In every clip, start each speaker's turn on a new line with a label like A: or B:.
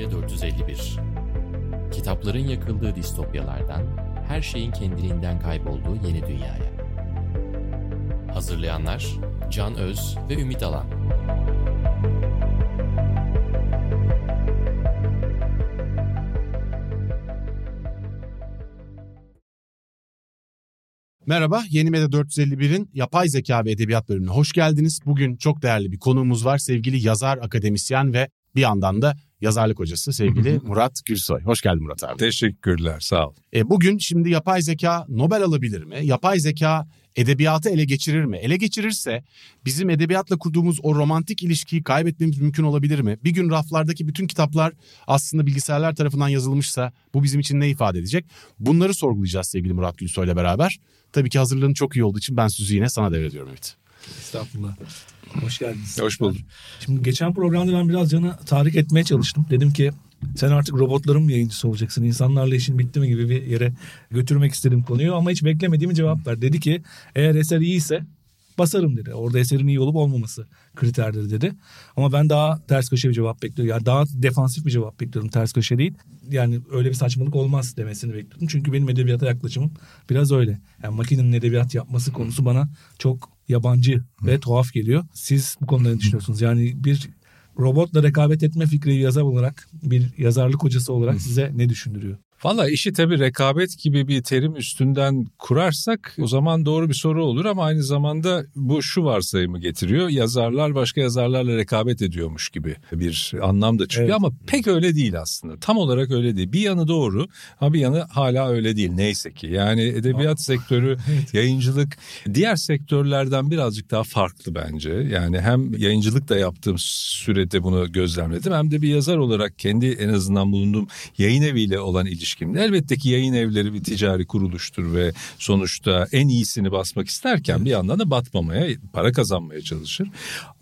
A: Distopya 451 Kitapların yakıldığı distopyalardan, her şeyin kendiliğinden kaybolduğu yeni dünyaya. Hazırlayanlar Can Öz ve Ümit Alan.
B: Merhaba, Yeni Medya 451'in Yapay Zeka ve Edebiyat bölümüne hoş geldiniz. Bugün çok değerli bir konuğumuz var. Sevgili yazar, akademisyen ve bir yandan da yazarlık hocası sevgili Murat Gülsoy. Hoş geldin Murat abi.
C: Teşekkürler, sağ ol.
B: E, bugün şimdi yapay zeka Nobel alabilir mi? Yapay zeka edebiyatı ele geçirir mi? Ele geçirirse bizim edebiyatla kurduğumuz o romantik ilişkiyi kaybetmemiz mümkün olabilir mi? Bir gün raflardaki bütün kitaplar aslında bilgisayarlar tarafından yazılmışsa bu bizim için ne ifade edecek? Bunları sorgulayacağız sevgili Murat Gülsoy ile beraber. Tabii ki hazırlığın çok iyi olduğu için ben sözü yine sana devrediyorum Ümit.
D: Estağfurullah. Hoş geldiniz.
C: Hoş bulduk.
D: Şimdi geçen programda ben biraz Can'ı tahrik etmeye çalıştım. Dedim ki sen artık robotların mı yayıncısı olacaksın? İnsanlarla işin bitti mi gibi bir yere götürmek istedim konuyu ama hiç beklemediğim cevap ver. Dedi ki eğer eser iyiyse basarım dedi. Orada eserin iyi olup olmaması kriterdir dedi. Ama ben daha ters köşe bir cevap bekliyorum. Yani daha defansif bir cevap bekliyordum ters köşe değil. Yani öyle bir saçmalık olmaz demesini bekliyordum. Çünkü benim edebiyata yaklaşımım biraz öyle. Yani makinenin edebiyat yapması konusu bana çok yabancı ve tuhaf geliyor. Siz bu konuda ne düşünüyorsunuz? Yani bir robotla rekabet etme fikri yazar olarak bir yazarlık hocası olarak size ne düşündürüyor?
C: Valla işi tabii rekabet gibi bir terim üstünden kurarsak o zaman doğru bir soru olur ama aynı zamanda bu şu varsayımı getiriyor. Yazarlar başka yazarlarla rekabet ediyormuş gibi bir anlam da çıkıyor
D: Evet.
C: ama pek öyle değil aslında. Tam olarak öyle değil. Bir yanı doğru ama bir yanı hala öyle değil neyse ki. Yani edebiyat sektörü, yayıncılık diğer sektörlerden birazcık daha farklı bence. Yani hem yayıncılık da yaptığım sürede bunu gözlemledim hem de bir yazar olarak kendi en azından bulunduğum yayın eviyle olan ilişkimde elbette ki yayın evleri bir ticari kuruluştur ve sonuçta en iyisini basmak isterken bir yandan da batmamaya, para kazanmaya çalışır.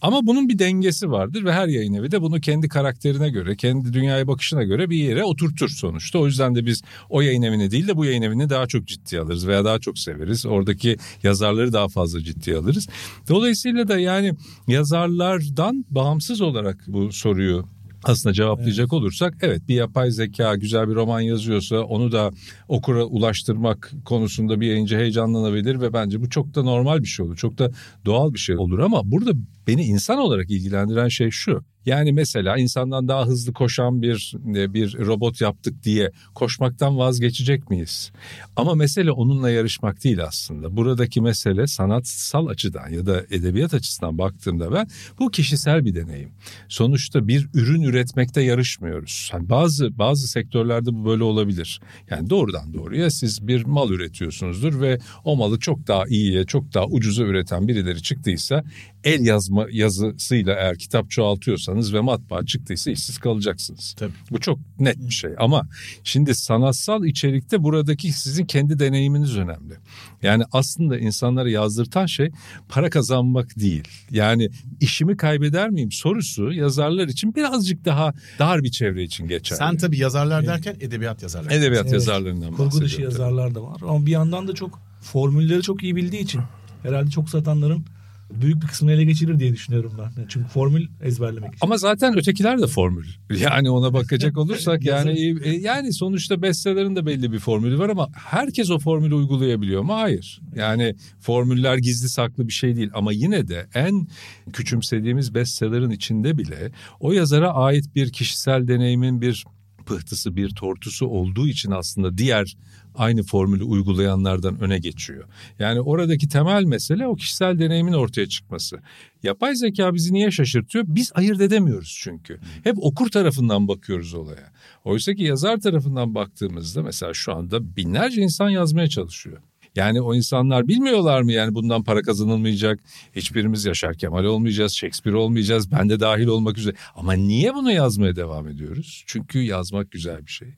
C: Ama bunun bir dengesi vardır ve her yayın evi de bunu kendi karakterine göre, kendi dünyaya bakışına göre bir yere oturtur sonuçta. O yüzden de biz o yayın evini değil de bu yayın evini daha çok ciddiye alırız veya daha çok severiz. Oradaki yazarları daha fazla ciddiye alırız. Dolayısıyla da yani yazarlardan bağımsız olarak bu soruyu aslında cevaplayacak olursak evet bir yapay zeka güzel bir roman yazıyorsa onu da okura ulaştırmak konusunda bir yayıncı heyecanlanabilir ve bence bu çok da normal bir şey olur. Çok da doğal bir şey olur ama burada beni insan olarak ilgilendiren şey şu. Yani mesela insandan daha hızlı koşan bir bir robot yaptık diye koşmaktan vazgeçecek miyiz? Ama mesele onunla yarışmak değil aslında. Buradaki mesele sanatsal açıdan ya da edebiyat açısından baktığımda ben bu kişisel bir deneyim. Sonuçta bir ürün üretmekte yarışmıyoruz. Yani bazı bazı sektörlerde bu böyle olabilir. Yani doğrudan doğruya siz bir mal üretiyorsunuzdur ve o malı çok daha iyiye, çok daha ucuza üreten birileri çıktıysa el yazma yazısıyla eğer kitap çoğaltıyorsanız ve matbaa çıktıysa işsiz kalacaksınız.
B: Tabii.
C: Bu çok net bir şey ama şimdi sanatsal içerikte buradaki sizin kendi deneyiminiz önemli. Yani aslında insanlara yazdırtan şey para kazanmak değil. Yani işimi kaybeder miyim sorusu yazarlar için birazcık daha dar bir çevre için geçerli.
B: Sen tabii yazarlar derken edebiyat yazarları.
C: Edebiyat
D: Evet.
C: yazarlarından
D: Kurgu dışı
C: bahsediyorum.
D: yazarlar da var. Ama bir yandan da çok formülleri çok iyi bildiği için herhalde çok satanların büyük bir kısmını ele geçirir diye düşünüyorum ben. Çünkü formül ezberlemek için.
C: Ama zaten ötekiler de formül. Yani ona bakacak olursak yani e, yani sonuçta bestsellerin de belli bir formülü var ama herkes o formülü uygulayabiliyor mu? Hayır. Yani formüller gizli saklı bir şey değil ama yine de en küçümsediğimiz bestsellerin içinde bile o yazara ait bir kişisel deneyimin bir pıhtısı bir tortusu olduğu için aslında diğer aynı formülü uygulayanlardan öne geçiyor. Yani oradaki temel mesele o kişisel deneyimin ortaya çıkması. Yapay zeka bizi niye şaşırtıyor? Biz ayırt edemiyoruz çünkü. Hep okur tarafından bakıyoruz olaya. Oysa ki yazar tarafından baktığımızda mesela şu anda binlerce insan yazmaya çalışıyor. Yani o insanlar bilmiyorlar mı yani bundan para kazanılmayacak, hiçbirimiz Yaşar Kemal olmayacağız, Shakespeare olmayacağız, ben de dahil olmak üzere. Ama niye bunu yazmaya devam ediyoruz? Çünkü yazmak güzel bir şey,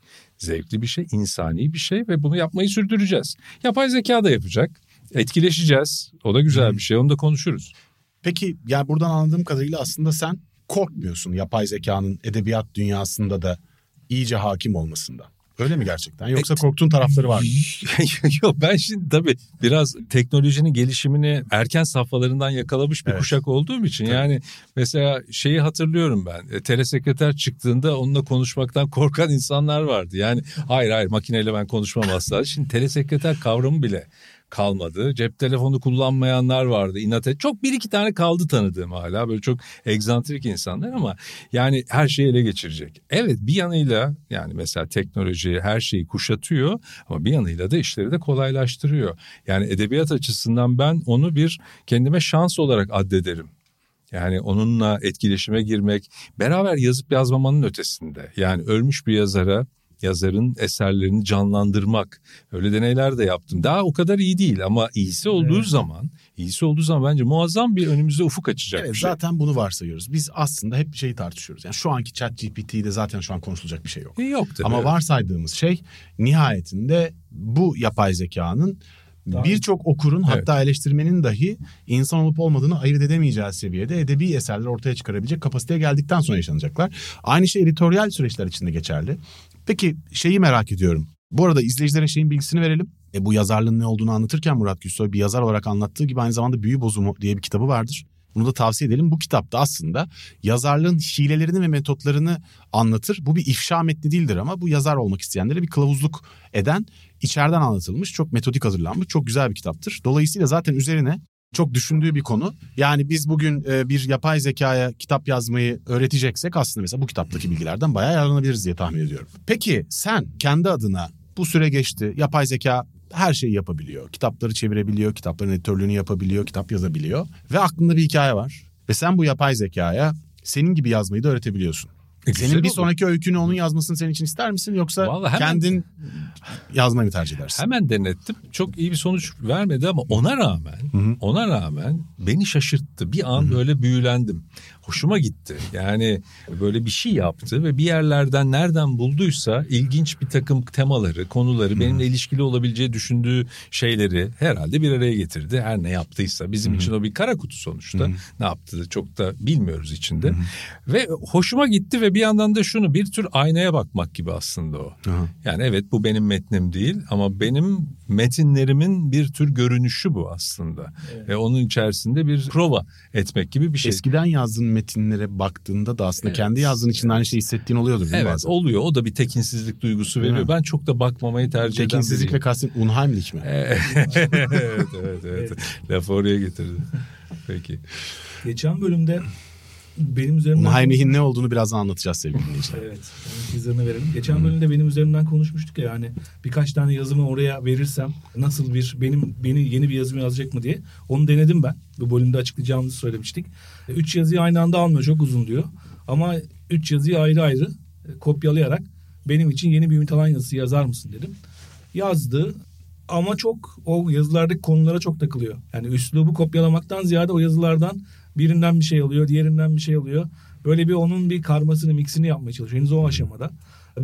C: zevkli bir şey, insani bir şey ve bunu yapmayı sürdüreceğiz. Yapay zeka da yapacak, etkileşeceğiz, o da güzel bir şey, onu da konuşuruz.
B: Peki yani buradan anladığım kadarıyla aslında sen korkmuyorsun yapay zekanın edebiyat dünyasında da iyice hakim olmasından. Öyle mi gerçekten? Yoksa korktuğun tarafları var mı?
C: Yok ben şimdi tabii biraz teknolojinin gelişimini erken safhalarından yakalamış bir
B: Evet.
C: kuşak olduğum için
B: Tabii.
C: yani mesela şeyi hatırlıyorum ben. E, telesekreter çıktığında onunla konuşmaktan korkan insanlar vardı. Yani hayır hayır makineyle ben konuşmam asla. Şimdi telesekreter kavramı bile kalmadı. Cep telefonu kullanmayanlar vardı. İnat et. Çok bir iki tane kaldı tanıdığım hala. Böyle çok egzantrik insanlar ama yani her şeyi ele geçirecek. Evet bir yanıyla yani mesela teknoloji her şeyi kuşatıyor ama bir yanıyla da işleri de kolaylaştırıyor. Yani edebiyat açısından ben onu bir kendime şans olarak addederim. Yani onunla etkileşime girmek, beraber yazıp yazmamanın ötesinde. Yani ölmüş bir yazara yazarın eserlerini canlandırmak. Öyle deneyler de yaptım. Daha o kadar iyi değil ama iyisi olduğu
D: Evet.
C: zaman, iyisi olduğu zaman bence muazzam bir önümüzde ufuk açacak
B: Evet
C: bir şey.
B: zaten bunu varsayıyoruz. Biz aslında hep şeyi tartışıyoruz. Yani şu anki chat GPT'de zaten şu an konuşulacak bir şey yok.
C: E, Yok tabii.
B: Ama varsaydığımız şey nihayetinde bu yapay zekanın birçok okurun
C: Evet.
B: hatta eleştirmenin dahi insan olup olmadığını ayırt edemeyeceği seviyede edebi eserler ortaya çıkarabilecek kapasiteye geldikten sonra yaşanacaklar. Aynı şey editoryal süreçler için de geçerli. Peki şeyi merak ediyorum. Bu arada izleyicilere şeyin bilgisini verelim. E, bu yazarlığın ne olduğunu anlatırken Murat Gülsoy bir yazar olarak anlattığı gibi aynı zamanda Büyü Bozumu diye bir kitabı vardır. Bunu da tavsiye edelim. Bu kitapta aslında yazarlığın hilelerini ve metotlarını anlatır. Bu bir ifşa metni değildir ama bu yazar olmak isteyenlere bir kılavuzluk eden içeriden anlatılmış, çok metodik hazırlanmış, çok güzel bir kitaptır. Dolayısıyla zaten üzerine çok düşündüğü bir konu. Yani biz bugün e, bir yapay zekaya kitap yazmayı öğreteceksek aslında mesela bu kitaptaki bilgilerden bayağı yararlanabiliriz diye tahmin ediyorum. Peki sen kendi adına bu süre geçti. Yapay zeka her şeyi yapabiliyor. Kitapları çevirebiliyor, kitapların editörlüğünü yapabiliyor, kitap yazabiliyor. Ve aklında bir hikaye var. Ve sen bu yapay zekaya senin gibi yazmayı da öğretebiliyorsun.
C: E,
B: Senin bir
C: olur.
B: sonraki öykünü onun yazmasını senin için ister misin yoksa
C: Vallahi hemen-
B: kendin yazmayı mı tercih edersin?
C: Hemen denettim. Çok iyi bir sonuç vermedi ama ona rağmen,
B: hı.
C: ona rağmen beni şaşırttı. Bir an böyle büyülendim. Hoşuma gitti. Yani böyle bir şey yaptı ve bir yerlerden nereden bulduysa ilginç bir takım temaları, konuları, benimle ilişkili olabileceği düşündüğü şeyleri herhalde bir araya getirdi. Her ne yaptıysa bizim için o bir kara kutu sonuçta. Ne yaptığı çok da bilmiyoruz içinde. Ve hoşuma gitti ve bir yandan da şunu bir tür aynaya bakmak gibi aslında o.
B: Aha.
C: Yani evet bu benim metnim değil ama benim metinlerimin bir tür görünüşü bu aslında. Ve onun içerisinde bir prova etmek gibi bir şey.
B: Eskiden yazdığın metinlere baktığında da aslında
C: Evet.
B: kendi yazdığın için aynı şeyi hissettiğin oluyordur değil mi
C: Evet
B: bazen?
C: oluyor o da bir tekinsizlik duygusu veriyor. Ben çok da bakmamayı tercih eden
B: Tekinsizlik ve
C: biriyim.
B: kastın unheimlich mi?
C: evet, evet, evet, evet. Lafı oraya getirdi. Peki.
D: Geçen bölümde benim üzerimden...
B: Unheimlich'in ne olduğunu birazdan anlatacağız sevgili dinleyiciler.
D: Evet. Teaserını verelim. Geçen bölümde benim üzerimden konuşmuştuk ya yani birkaç tane yazımı oraya verirsem nasıl bir benim beni yeni bir yazım yazacak mı diye. Onu denedim ben. Bu bölümde açıklayacağımızı söylemiştik. E, Üç yazıyı aynı anda almıyor. Çok uzun diyor. Ama üç yazıyı ayrı ayrı e, kopyalayarak benim için yeni bir ümit alan yazısı yazar mısın dedim. Yazdı ama çok o yazılardaki konulara çok takılıyor. Yani üslubu kopyalamaktan ziyade o yazılardan birinden bir şey alıyor, diğerinden bir şey alıyor. Böyle bir onun bir karmasını, mixini yapmaya çalışıyor. Henüz o aşamada.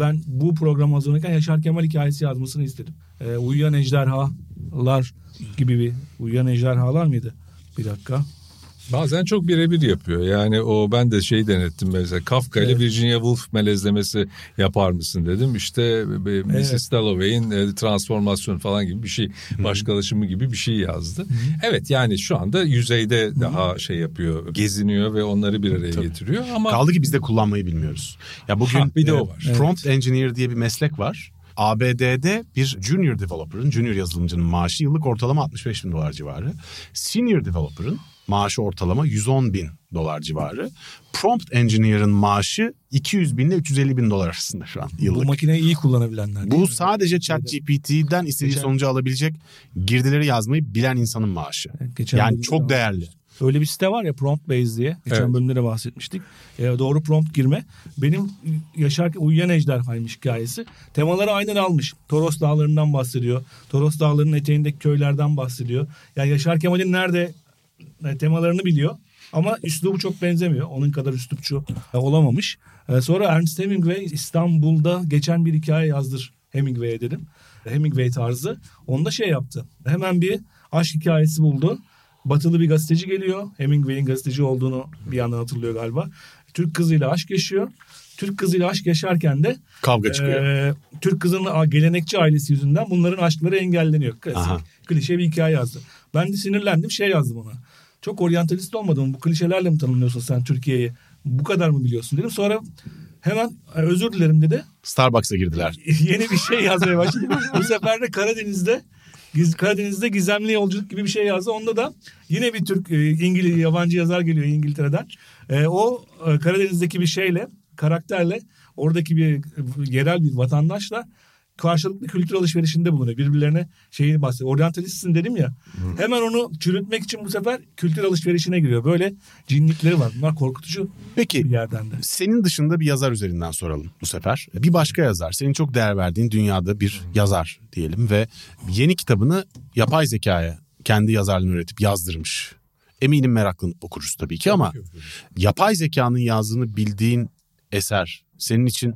D: Ben bu programı hazırlarken Yaşar Kemal hikayesi yazmasını istedim. Ee, uyuyan ejderhalar gibi bir uyuyan ejderhalar mıydı? Bir dakika.
C: Bazen çok birebir yapıyor. Yani o ben de şey denettim mesela Kafka ile
D: Evet.
C: Virginia Woolf melezlemesi yapar mısın dedim. İşte e, Mrs. Dalloway'in e, transformasyon falan gibi bir şey başkalaşımı gibi bir şey yazdı. Evet yani şu anda yüzeyde daha şey yapıyor geziniyor ve onları bir araya
B: Tabii.
C: getiriyor ama
B: Kaldı ki biz de kullanmayı bilmiyoruz. Ya bugün
C: Ha, bir de
B: e,
C: o var.
B: prompt engineer diye bir meslek var. ABD'de bir junior developer'ın, junior yazılımcının maaşı yıllık ortalama 65 bin dolar civarı. Senior developer'ın maaşı ortalama 110 bin dolar civarı. Prompt engineer'ın maaşı 200 bin ile 350 bin dolar arasında şu an
D: Bu
B: yıllık.
D: makineyi iyi kullanabilenler.
B: Bu
D: mi?
B: sadece ChatGPT'den istediği
D: Geçen-
B: sonucu alabilecek girdileri yazmayı bilen insanın maaşı.
D: Evet, geçen
B: Yani
D: de
B: çok
D: var.
B: değerli.
D: Öyle bir site var ya Prompt Base diye. Geçen
C: Evet.
D: bölümde de bahsetmiştik. E, doğru prompt girme. Benim yaşarken uyuyan ejderhaymış hikayesi. Temaları aynen almış. Toros Dağları'ndan bahsediyor. Toros Dağları'nın eteğindeki köylerden bahsediyor. Yani Yaşar Kemal'in nerede temalarını biliyor. Ama üslubu çok benzemiyor. Onun kadar üslupçu e, olamamış. E, sonra Ernest Hemingway İstanbul'da geçen bir hikaye yazdır Hemingway'e dedim. Hemingway tarzı. Onda şey yaptı. Hemen bir aşk hikayesi buldu. Batılı bir gazeteci geliyor. Hemingway'in gazeteci olduğunu bir yandan hatırlıyor galiba. Türk kızıyla aşk yaşıyor. Türk kızıyla aşk yaşarken de
B: Kavga çıkıyor.
D: e, Türk kızının gelenekçi ailesi yüzünden bunların aşkları engelleniyor. Klasik
B: Aha.
D: klişe bir hikaye yazdı. Ben de sinirlendim şey yazdım ona. Çok oryantalist olmadım. Bu klişelerle mi tanımlıyorsun sen Türkiye'yi? Bu kadar mı biliyorsun dedim. Sonra hemen "E, özür dilerim dedi.
B: Starbucks'a girdiler.
D: Yeni bir şey yazmaya başladı. Bu sefer de Karadeniz'de Giz- Karadeniz'de gizemli yolculuk gibi bir şey yazdı. Onda da yine bir Türk e, İngiliz yabancı yazar geliyor İngiltere'den. E, o e, Karadeniz'deki bir şeyle karakterle oradaki bir yerel bir vatandaşla karşılıklı kültür alışverişinde bulunuyor. Birbirlerine şeyi bahsediyor. Oryantalistsin dedim ya. Hemen onu çürütmek için bu sefer kültür alışverişine giriyor. Böyle cinlikleri var. Bunlar korkutucu
B: Peki
D: bir yerden de.
B: senin dışında bir yazar üzerinden soralım bu sefer. Bir başka yazar, senin çok değer verdiğin dünyada bir yazar diyelim ve yeni kitabını yapay zekaya kendi yazarlığını üretip yazdırmış. Eminim meraklanıp okuruz tabii ki ama yapay zekanın yazdığını bildiğin eser senin için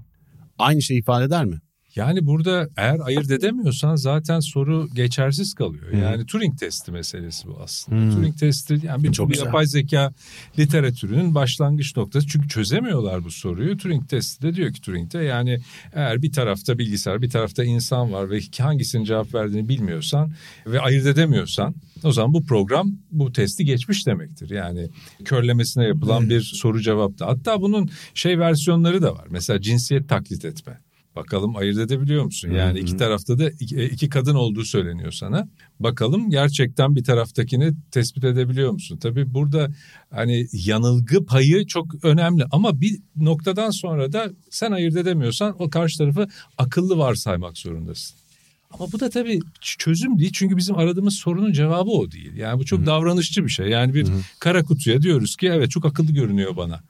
B: aynı şey ifade eder mi?
C: Yani burada eğer ayırt edemiyorsan zaten soru geçersiz kalıyor. Yani Turing testi meselesi bu aslında.
B: Hmm.
C: Turing testi yani bir,
B: Çok
C: bir
B: güzel.
C: yapay zeka literatürünün başlangıç noktası. Çünkü çözemiyorlar bu soruyu. Turing testi de diyor ki Turing'de yani eğer bir tarafta bilgisayar bir tarafta insan var ve hangisinin cevap verdiğini bilmiyorsan ve ayırt edemiyorsan o zaman bu program bu testi geçmiş demektir. Yani körlemesine yapılan bir soru cevapta. Hatta bunun şey versiyonları da var. Mesela cinsiyet taklit etme. Bakalım ayırt edebiliyor musun? Yani iki tarafta da iki, iki kadın olduğu söyleniyor sana. Bakalım gerçekten bir taraftakini tespit edebiliyor musun? Tabii burada hani yanılgı payı çok önemli ama bir noktadan sonra da sen ayırt edemiyorsan o karşı tarafı akıllı varsaymak zorundasın. Ama bu da tabii çözüm değil çünkü bizim aradığımız sorunun cevabı o değil. Yani bu çok davranışçı bir şey. Yani bir kara kutuya diyoruz ki evet çok akıllı görünüyor bana.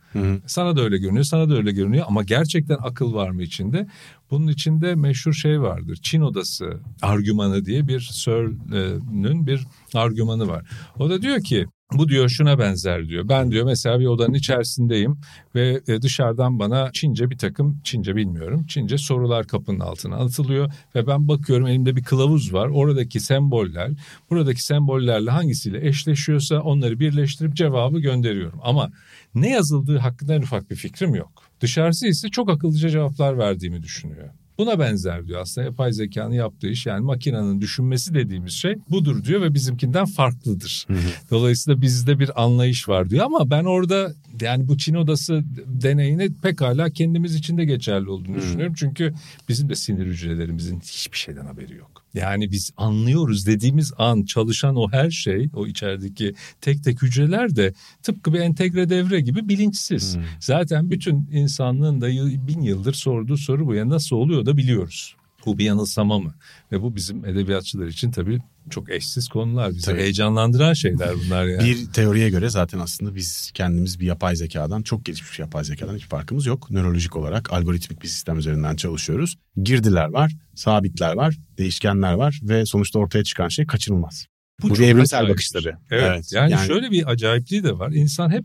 C: Sana da öyle görünüyor, sana da öyle görünüyor ama gerçekten akıl var mı içinde? Bunun içinde meşhur şey vardır. Çin odası argümanı diye bir Searle'ün bir argümanı var. O da diyor ki bu diyor şuna benzer diyor. Ben diyor mesela bir odanın içerisindeyim ve e, dışarıdan bana Çince bir takım Çince bilmiyorum. Çince sorular kapının altına atılıyor ve ben bakıyorum elimde bir kılavuz var. Oradaki semboller buradaki sembollerle hangisiyle eşleşiyorsa onları birleştirip cevabı gönderiyorum. Ama ne yazıldığı hakkında en ufak bir fikrim yok. Dışarısı ise çok akıllıca cevaplar verdiğimi düşünüyor. Buna benzer diyor aslında yapay zekanın yaptığı iş yani makinenin düşünmesi dediğimiz şey budur diyor ve bizimkinden farklıdır. Dolayısıyla bizde bir anlayış var diyor ama ben orada yani bu Çin odası deneyini pekala kendimiz için de geçerli olduğunu düşünüyorum. Çünkü bizim de sinir hücrelerimizin hiçbir şeyden haberi yok. Yani biz anlıyoruz dediğimiz an çalışan o her şey o içerideki tek tek hücreler de tıpkı bir entegre devre gibi bilinçsiz. Zaten bütün insanlığın da bin yıldır sorduğu soru bu ya nasıl oluyor da biliyoruz. Bu bir yanılsama mı? Ve bu bizim edebiyatçılar için tabii çok eşsiz konular. Bizi
B: Tabii.
C: heyecanlandıran şeyler bunlar yani.
B: Bir teoriye göre zaten aslında biz kendimiz bir yapay zekadan, çok gelişmiş yapay zekadan hiç farkımız yok. Nörolojik olarak algoritmik bir sistem üzerinden çalışıyoruz. Girdiler var, sabitler var, değişkenler var ve sonuçta ortaya çıkan şey kaçınılmaz. Bu,
C: çok
B: bir evrimsel
C: acayip
B: bakış
C: bir şey.
B: tabii.
C: Evet, yani, şöyle bir acayipliği de var. İnsan hep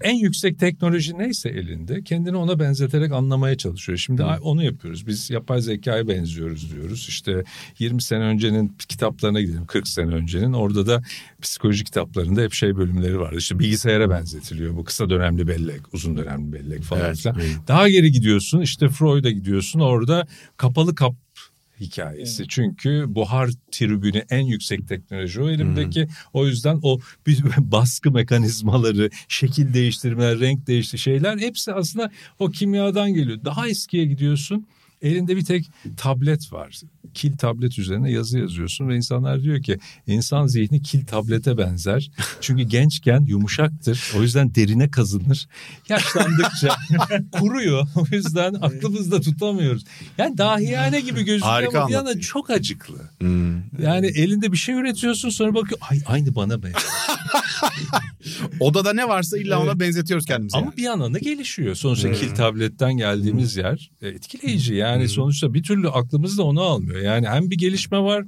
C: en yüksek teknoloji neyse elinde kendini ona benzeterek anlamaya çalışıyor. Şimdi onu yapıyoruz. Biz yapay zekaya benziyoruz diyoruz. İşte 20 sene öncenin kitaplarına gidelim 40 sene öncenin. Orada da psikoloji kitaplarında hep şey bölümleri vardı. İşte bilgisayara benzetiliyor. Bu kısa dönemli bellek, uzun dönemli bellek falan
B: Evet,
C: filan. Daha geri gidiyorsun işte Freud'a gidiyorsun. Orada kapalı kap hikayesi. Çünkü buhar tribünü en yüksek teknoloji o elimdeki. O yüzden o bir baskı mekanizmaları, şekil değiştirmeler, renk değişti şeyler hepsi aslında o kimyadan geliyor. Daha eskiye gidiyorsun. Elinde bir tek tablet var. Kil tablet üzerine yazı yazıyorsun ve insanlar diyor ki insan zihni kil tablete benzer. Çünkü gençken yumuşaktır. O yüzden derine kazınır. Yaşlandıkça kuruyor. O yüzden aklımızda tutamıyoruz. Yani dahiyane gibi gözüküyor ama bir yana çok acıklı.
B: Hmm.
C: Yani elinde bir şey üretiyorsun sonra bakıyor ay aynı bana benziyor.
B: Odada ne varsa illa ona benzetiyoruz kendimizi.
C: Ama
B: yani.
C: bir yandan da gelişiyor. Sonuçta kil tabletten geldiğimiz yer e, etkileyici. Yani sonuçta bir türlü aklımız da onu almıyor. Yani hem bir gelişme var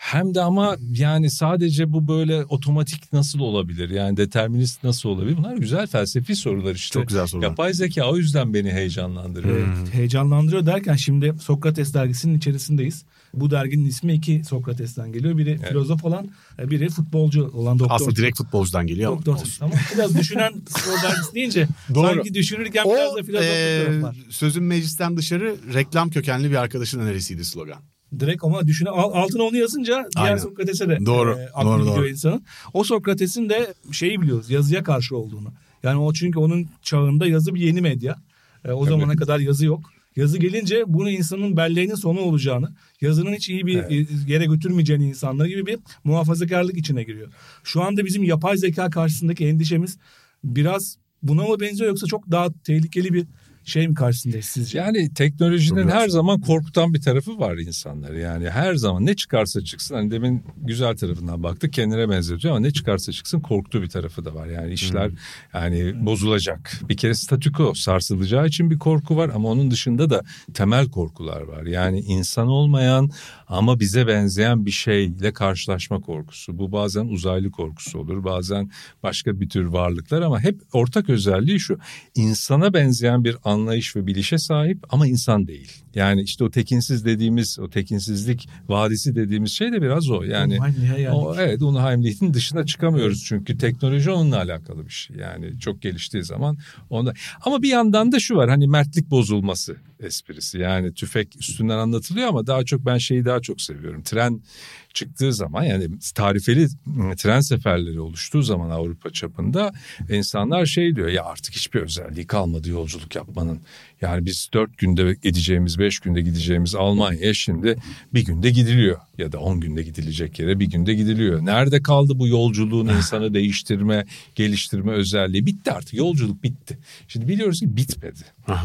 C: hem de ama yani sadece bu böyle otomatik nasıl olabilir? Yani determinist nasıl olabilir? Bunlar güzel felsefi sorular işte.
B: Çok güzel sorular.
C: Yapay zeka o yüzden beni heyecanlandırıyor.
D: Evet, heyecanlandırıyor derken şimdi Sokrates dergisinin içerisindeyiz. Bu derginin ismi iki Sokrates'ten geliyor. Biri filozof olan, biri futbolcu olan doktor.
B: Aslında direkt futbolcudan geliyor ama.
D: Doktor. Ama biraz düşünen spor dergisi deyince
B: Doğru.
D: sanki düşünürken biraz da
B: O
D: filozofluk
B: e,
D: tarafı var.
B: sözün meclisten dışarı reklam kökenli bir arkadaşın önerisiydi slogan.
D: Direkt ama düşüne al- altına onu yazınca diğer
B: Aynen.
D: Sokrates'e de
B: Doğru,
D: e, aklı
B: doğru,
D: gidiyor
B: doğru.
D: insanın. O Sokrates'in de şeyi biliyoruz yazıya karşı olduğunu. Yani o çünkü onun çağında yazı bir yeni medya. E, o zamana kadar yazı yok. Yazı gelince bunu insanın belleğinin sonu olacağını, yazının hiç iyi bir e, yere götürmeyeceğini insanlar gibi bir muhafazakarlık içine giriyor. Şu anda bizim yapay zeka karşısındaki endişemiz biraz buna mı benziyor yoksa çok daha tehlikeli bir şey mi karşısındayız sizce?
C: Yani teknolojinin her zaman korkutan bir tarafı var insanlar. Yani her zaman ne çıkarsa çıksın. Hani demin güzel tarafından baktık kendine benzetiyor ama ne çıkarsa çıksın korktuğu bir tarafı da var. Yani işler yani bozulacak. Bir kere statüko sarsılacağı için bir korku var ama onun dışında da temel korkular var. Yani insan olmayan ama bize benzeyen bir şeyle karşılaşma korkusu. Bu bazen uzaylı korkusu olur. Bazen başka bir tür varlıklar ama hep ortak özelliği şu. insana benzeyen bir anlayış ve bilişe sahip ama insan değil. Yani işte o tekinsiz dediğimiz, o tekinsizlik vadisi dediğimiz şey de biraz o. Yani
D: yani.
C: o, evet Unheimlich'in dışına çıkamıyoruz çünkü teknoloji onunla alakalı bir şey. Yani çok geliştiği zaman onda. Ama bir yandan da şu var hani mertlik bozulması esprisi. Yani tüfek üstünden anlatılıyor ama daha çok ben şeyi daha çok seviyorum. Tren çıktığı zaman yani tarifeli ıı, tren seferleri oluştuğu zaman Avrupa çapında insanlar şey diyor ya artık hiçbir özelliği kalmadı yolculuk yapmanın. Yani biz dört günde gideceğimiz, beş günde gideceğimiz Almanya'ya şimdi bir günde gidiliyor. Ya da on günde gidilecek yere bir günde gidiliyor. Nerede kaldı bu yolculuğun insanı değiştirme, geliştirme özelliği? Bitti artık. Yolculuk bitti. Şimdi biliyoruz ki bitmedi.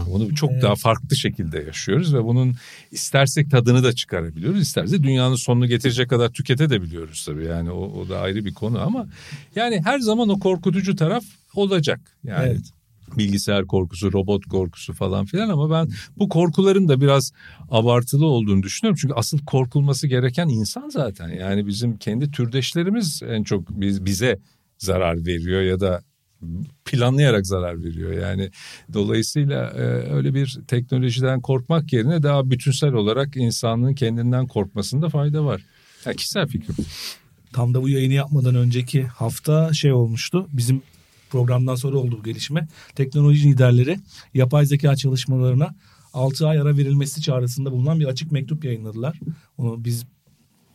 C: Bunu çok daha farklı şekilde yaşıyoruz ve bunun istersek tadını da çıkarabiliyoruz. İsterse dünyanın sonunu getirecek kadar tüketebiliyoruz tabii. Yani o, o da ayrı bir konu ama yani her zaman o korkutucu taraf olacak. Yani
D: Evet.
C: bilgisayar korkusu, robot korkusu falan filan ama ben bu korkuların da biraz abartılı olduğunu düşünüyorum. Çünkü asıl korkulması gereken insan zaten. Yani bizim kendi türdeşlerimiz en çok biz, bize zarar veriyor ya da planlayarak zarar veriyor. Yani dolayısıyla e, öyle bir teknolojiden korkmak yerine daha bütünsel olarak insanlığın kendinden korkmasında fayda var. Ya kişisel fikrim.
D: Tam da bu yayını yapmadan önceki hafta şey olmuştu. Bizim programdan sonra oldu bu gelişme. Teknoloji liderleri yapay zeka çalışmalarına 6 ay ara verilmesi çağrısında bulunan bir açık mektup yayınladılar. Onu biz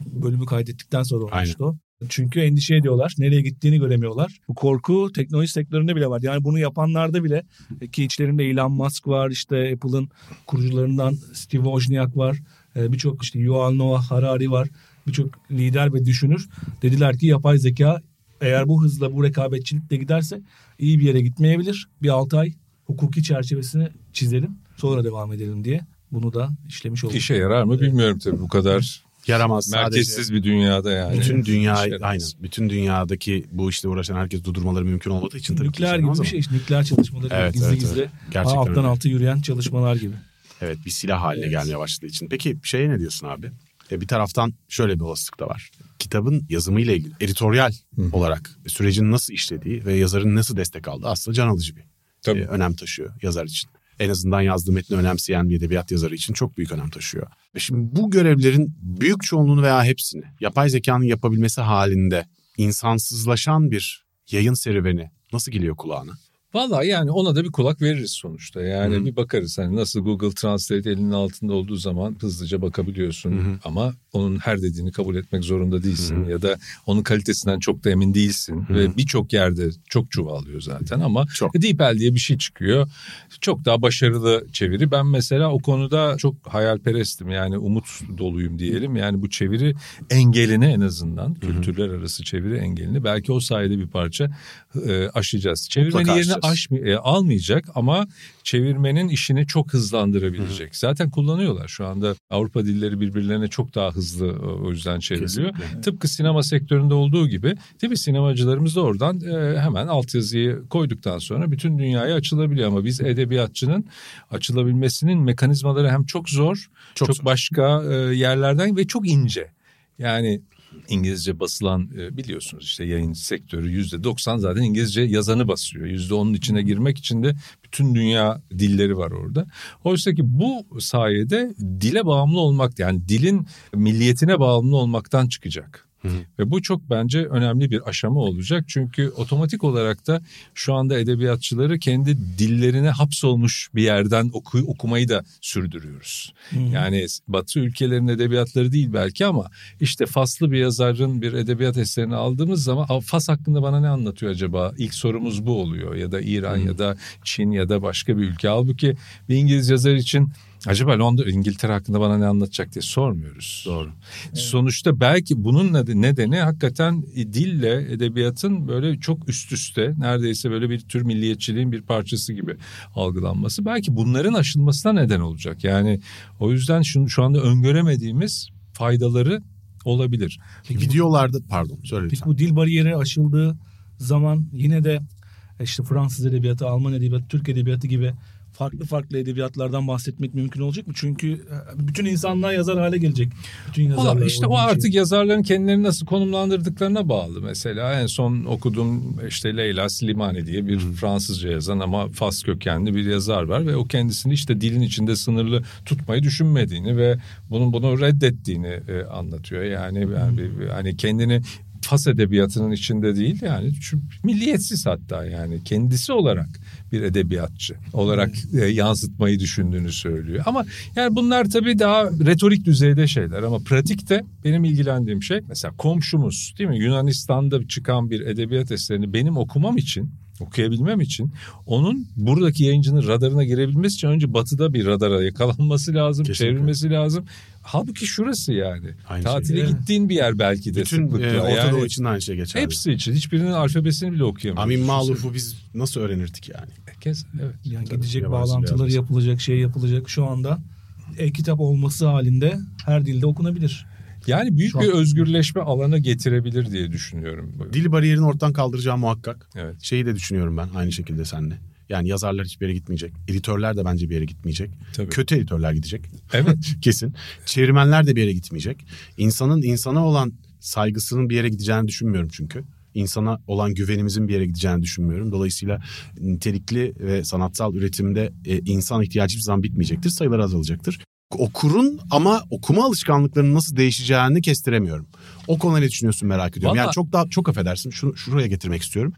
D: bölümü kaydettikten sonra olmuştu. o. Çünkü endişe ediyorlar. Nereye gittiğini göremiyorlar. Bu korku teknoloji sektöründe bile var. Yani bunu yapanlarda bile ki içlerinde Elon Musk var. işte Apple'ın kurucularından Steve Wozniak var. e, Birçok işte Yuval Noah Harari var. Birçok lider ve düşünür. Dediler ki yapay zeka eğer bu hızla bu rekabetçilikle giderse iyi bir yere gitmeyebilir. Bir 6 ay hukuki çerçevesini çizelim. Sonra devam edelim diye. Bunu da işlemiş olduk.
C: İşe yarar mı bilmiyorum tabii bu kadar
B: Yaramaz sadece.
C: merkezsiz bir dünyada yani.
B: Bütün dünya
C: yaramaz.
B: aynen. Bütün dünyadaki bu işte uğraşan herkes durdurmaları mümkün olmadığı için tabii
D: Nükleer gibi bir şey işte nükleer çalışmaları
B: Evet,
D: gizli
B: evet,
D: gizli
B: evet. Gerçekten
D: alttan
B: öyle.
D: alta yürüyen çalışmalar gibi.
B: Evet bir silah haline
D: Evet.
B: gelmeye başladığı için. Peki şeye ne diyorsun abi? E, bir taraftan şöyle bir olasılık da var. Kitabın yazımıyla ilgili editoryal olarak sürecin nasıl işlediği ve yazarın nasıl destek aldığı aslında can alıcı bir
C: Tabii.
B: e, önem taşıyor yazar için. En azından yazdığı metni önemseyen bir edebiyat yazarı için çok büyük önem taşıyor. Ve şimdi bu görevlerin büyük çoğunluğunu veya hepsini yapay zekanın yapabilmesi halinde insansızlaşan bir yayın serüveni nasıl geliyor kulağına?
C: Valla yani ona da bir kulak veririz sonuçta. Yani
B: Hı hı.
C: bir bakarız hani nasıl Google Translate elinin altında olduğu zaman hızlıca bakabiliyorsun.
B: Hı hı.
C: Ama onun her dediğini kabul etmek zorunda değilsin.
B: Hı hı.
C: Ya da onun kalitesinden çok da emin değilsin.
B: Hı hı.
C: Ve birçok yerde çok çuvallıyor zaten ama
B: Çok.
C: DeepL diye bir şey çıkıyor. Çok daha başarılı çeviri. Ben mesela o konuda çok hayalperestim. Yani umut doluyum diyelim. Yani bu çeviri engelini en azından kültürler arası çeviri engelini belki o sayede bir parça e, aşacağız. Çevirmenin
B: Mutlaka
C: yerini aşmay- e, almayacak ama çevirmenin işini çok hızlandırabilecek. Zaten kullanıyorlar şu anda Avrupa dilleri birbirlerine çok daha hızlı e, o yüzden çevriliyor.
B: Kesinlikle.
C: Tıpkı sinema sektöründe olduğu gibi değil mi sinemacılarımız da oradan e, hemen altyazıyı koyduktan sonra bütün dünyaya açılabiliyor ama biz edebiyatçının açılabilmesinin mekanizmaları hem çok zor,
B: Çok
C: çok,
B: zor.
C: başka e, yerlerden ve çok ince. Yani İngilizce basılan e, biliyorsunuz işte yayın sektörü yüzde 90 zaten İngilizce yazanı basıyor. Yüzde onun içine girmek için de bütün dünya dilleri var orada. Oysa ki bu sayede dile bağımlı olmak yani dilin milliyetine bağımlı olmaktan çıkacak. Hı hı. Ve bu çok bence önemli bir aşama olacak. Çünkü otomatik olarak da şu anda edebiyatçıları kendi dillerine hapsolmuş bir yerden oku, okumayı da sürdürüyoruz. Hı hı. Yani Batı ülkelerin edebiyatları değil belki ama işte Faslı bir yazarın bir edebiyat eserini aldığımız zaman Fas hakkında bana ne anlatıyor acaba? İlk sorumuz bu oluyor ya da İran hı. ya da Çin ya da başka bir ülke. Halbuki bir İngiliz yazar için Acaba Londra, İngiltere hakkında bana ne anlatacak diye sormuyoruz.
B: Doğru.
C: Evet. Sonuçta belki bunun nedeni hakikaten dille edebiyatın böyle çok üst üste neredeyse böyle bir tür milliyetçiliğin bir parçası gibi algılanması. Belki bunların aşılmasına neden olacak. Yani o yüzden şunu şu anda öngöremediğimiz faydaları olabilir.
B: Peki, Videolarda pardon söyle
D: Peki bu dil bariyeri aşıldığı zaman yine de işte Fransız edebiyatı, Alman edebiyatı, Türk edebiyatı gibi farklı farklı edebiyatlardan bahsetmek mümkün olacak mı? Çünkü e, bütün insanlar yazar hale gelecek. Bütün
C: yazarlar. İşte o artık şey. yazarların kendilerini nasıl konumlandırdıklarına bağlı. Mesela en son okuduğum işte Leyla Slimani diye bir hmm. Fransızca yazan ama Fas kökenli bir yazar var ve o kendisini işte dilin içinde sınırlı tutmayı düşünmediğini ve bunun bunu reddettiğini e, anlatıyor. Yani, yani hmm. hani kendini Fas edebiyatının içinde değil yani çünkü milliyetsiz hatta yani kendisi olarak bir edebiyatçı olarak e, yansıtmayı düşündüğünü söylüyor. Ama yani bunlar tabii daha retorik düzeyde şeyler ama pratikte benim ilgilendiğim şey mesela komşumuz değil mi Yunanistan'da çıkan bir edebiyat eserini benim okumam için okuyabilmem için onun buradaki yayıncının radarına girebilmesi için önce batıda bir radara yakalanması lazım, Kesinlikle. çevrilmesi lazım. Halbuki şurası yani. Aynı şey. Tatile şey. gittiğin bir yer belki de
B: Bütün. E, Orta yani, Doğu için aynı şey geçerli.
C: Hepsi için. Hiçbirinin alfabesini bile okuyamıyoruz.
B: Amin Maluf'u biz nasıl öğrenirdik yani?
C: Kez, evet.
D: Yani Tabii, gidecek bağlantıları yapılacak, şey yapılacak. Şu anda e-kitap olması halinde her dilde okunabilir.
C: Yani büyük Şu bir an... özgürleşme alanı getirebilir diye düşünüyorum.
B: Dil bariyerini ortadan kaldıracağı muhakkak. Evet. Şeyi de düşünüyorum ben aynı şekilde senle. Yani yazarlar hiçbir yere gitmeyecek. Editörler de bence bir yere gitmeyecek. Tabii. Kötü editörler gidecek.
C: Evet.
B: Kesin. Çevirmenler de bir yere gitmeyecek. İnsanın insana olan saygısının bir yere gideceğini düşünmüyorum çünkü. İnsana olan güvenimizin bir yere gideceğini düşünmüyorum. Dolayısıyla nitelikli ve sanatsal üretimde e, insan ihtiyacı hiçbir zaman bitmeyecektir. Sayılar azalacaktır okurun ama okuma alışkanlıklarının nasıl değişeceğini kestiremiyorum. O konuda ne düşünüyorsun merak ediyorum. Vallahi... Yani çok daha çok affedersin şunu şuraya getirmek istiyorum.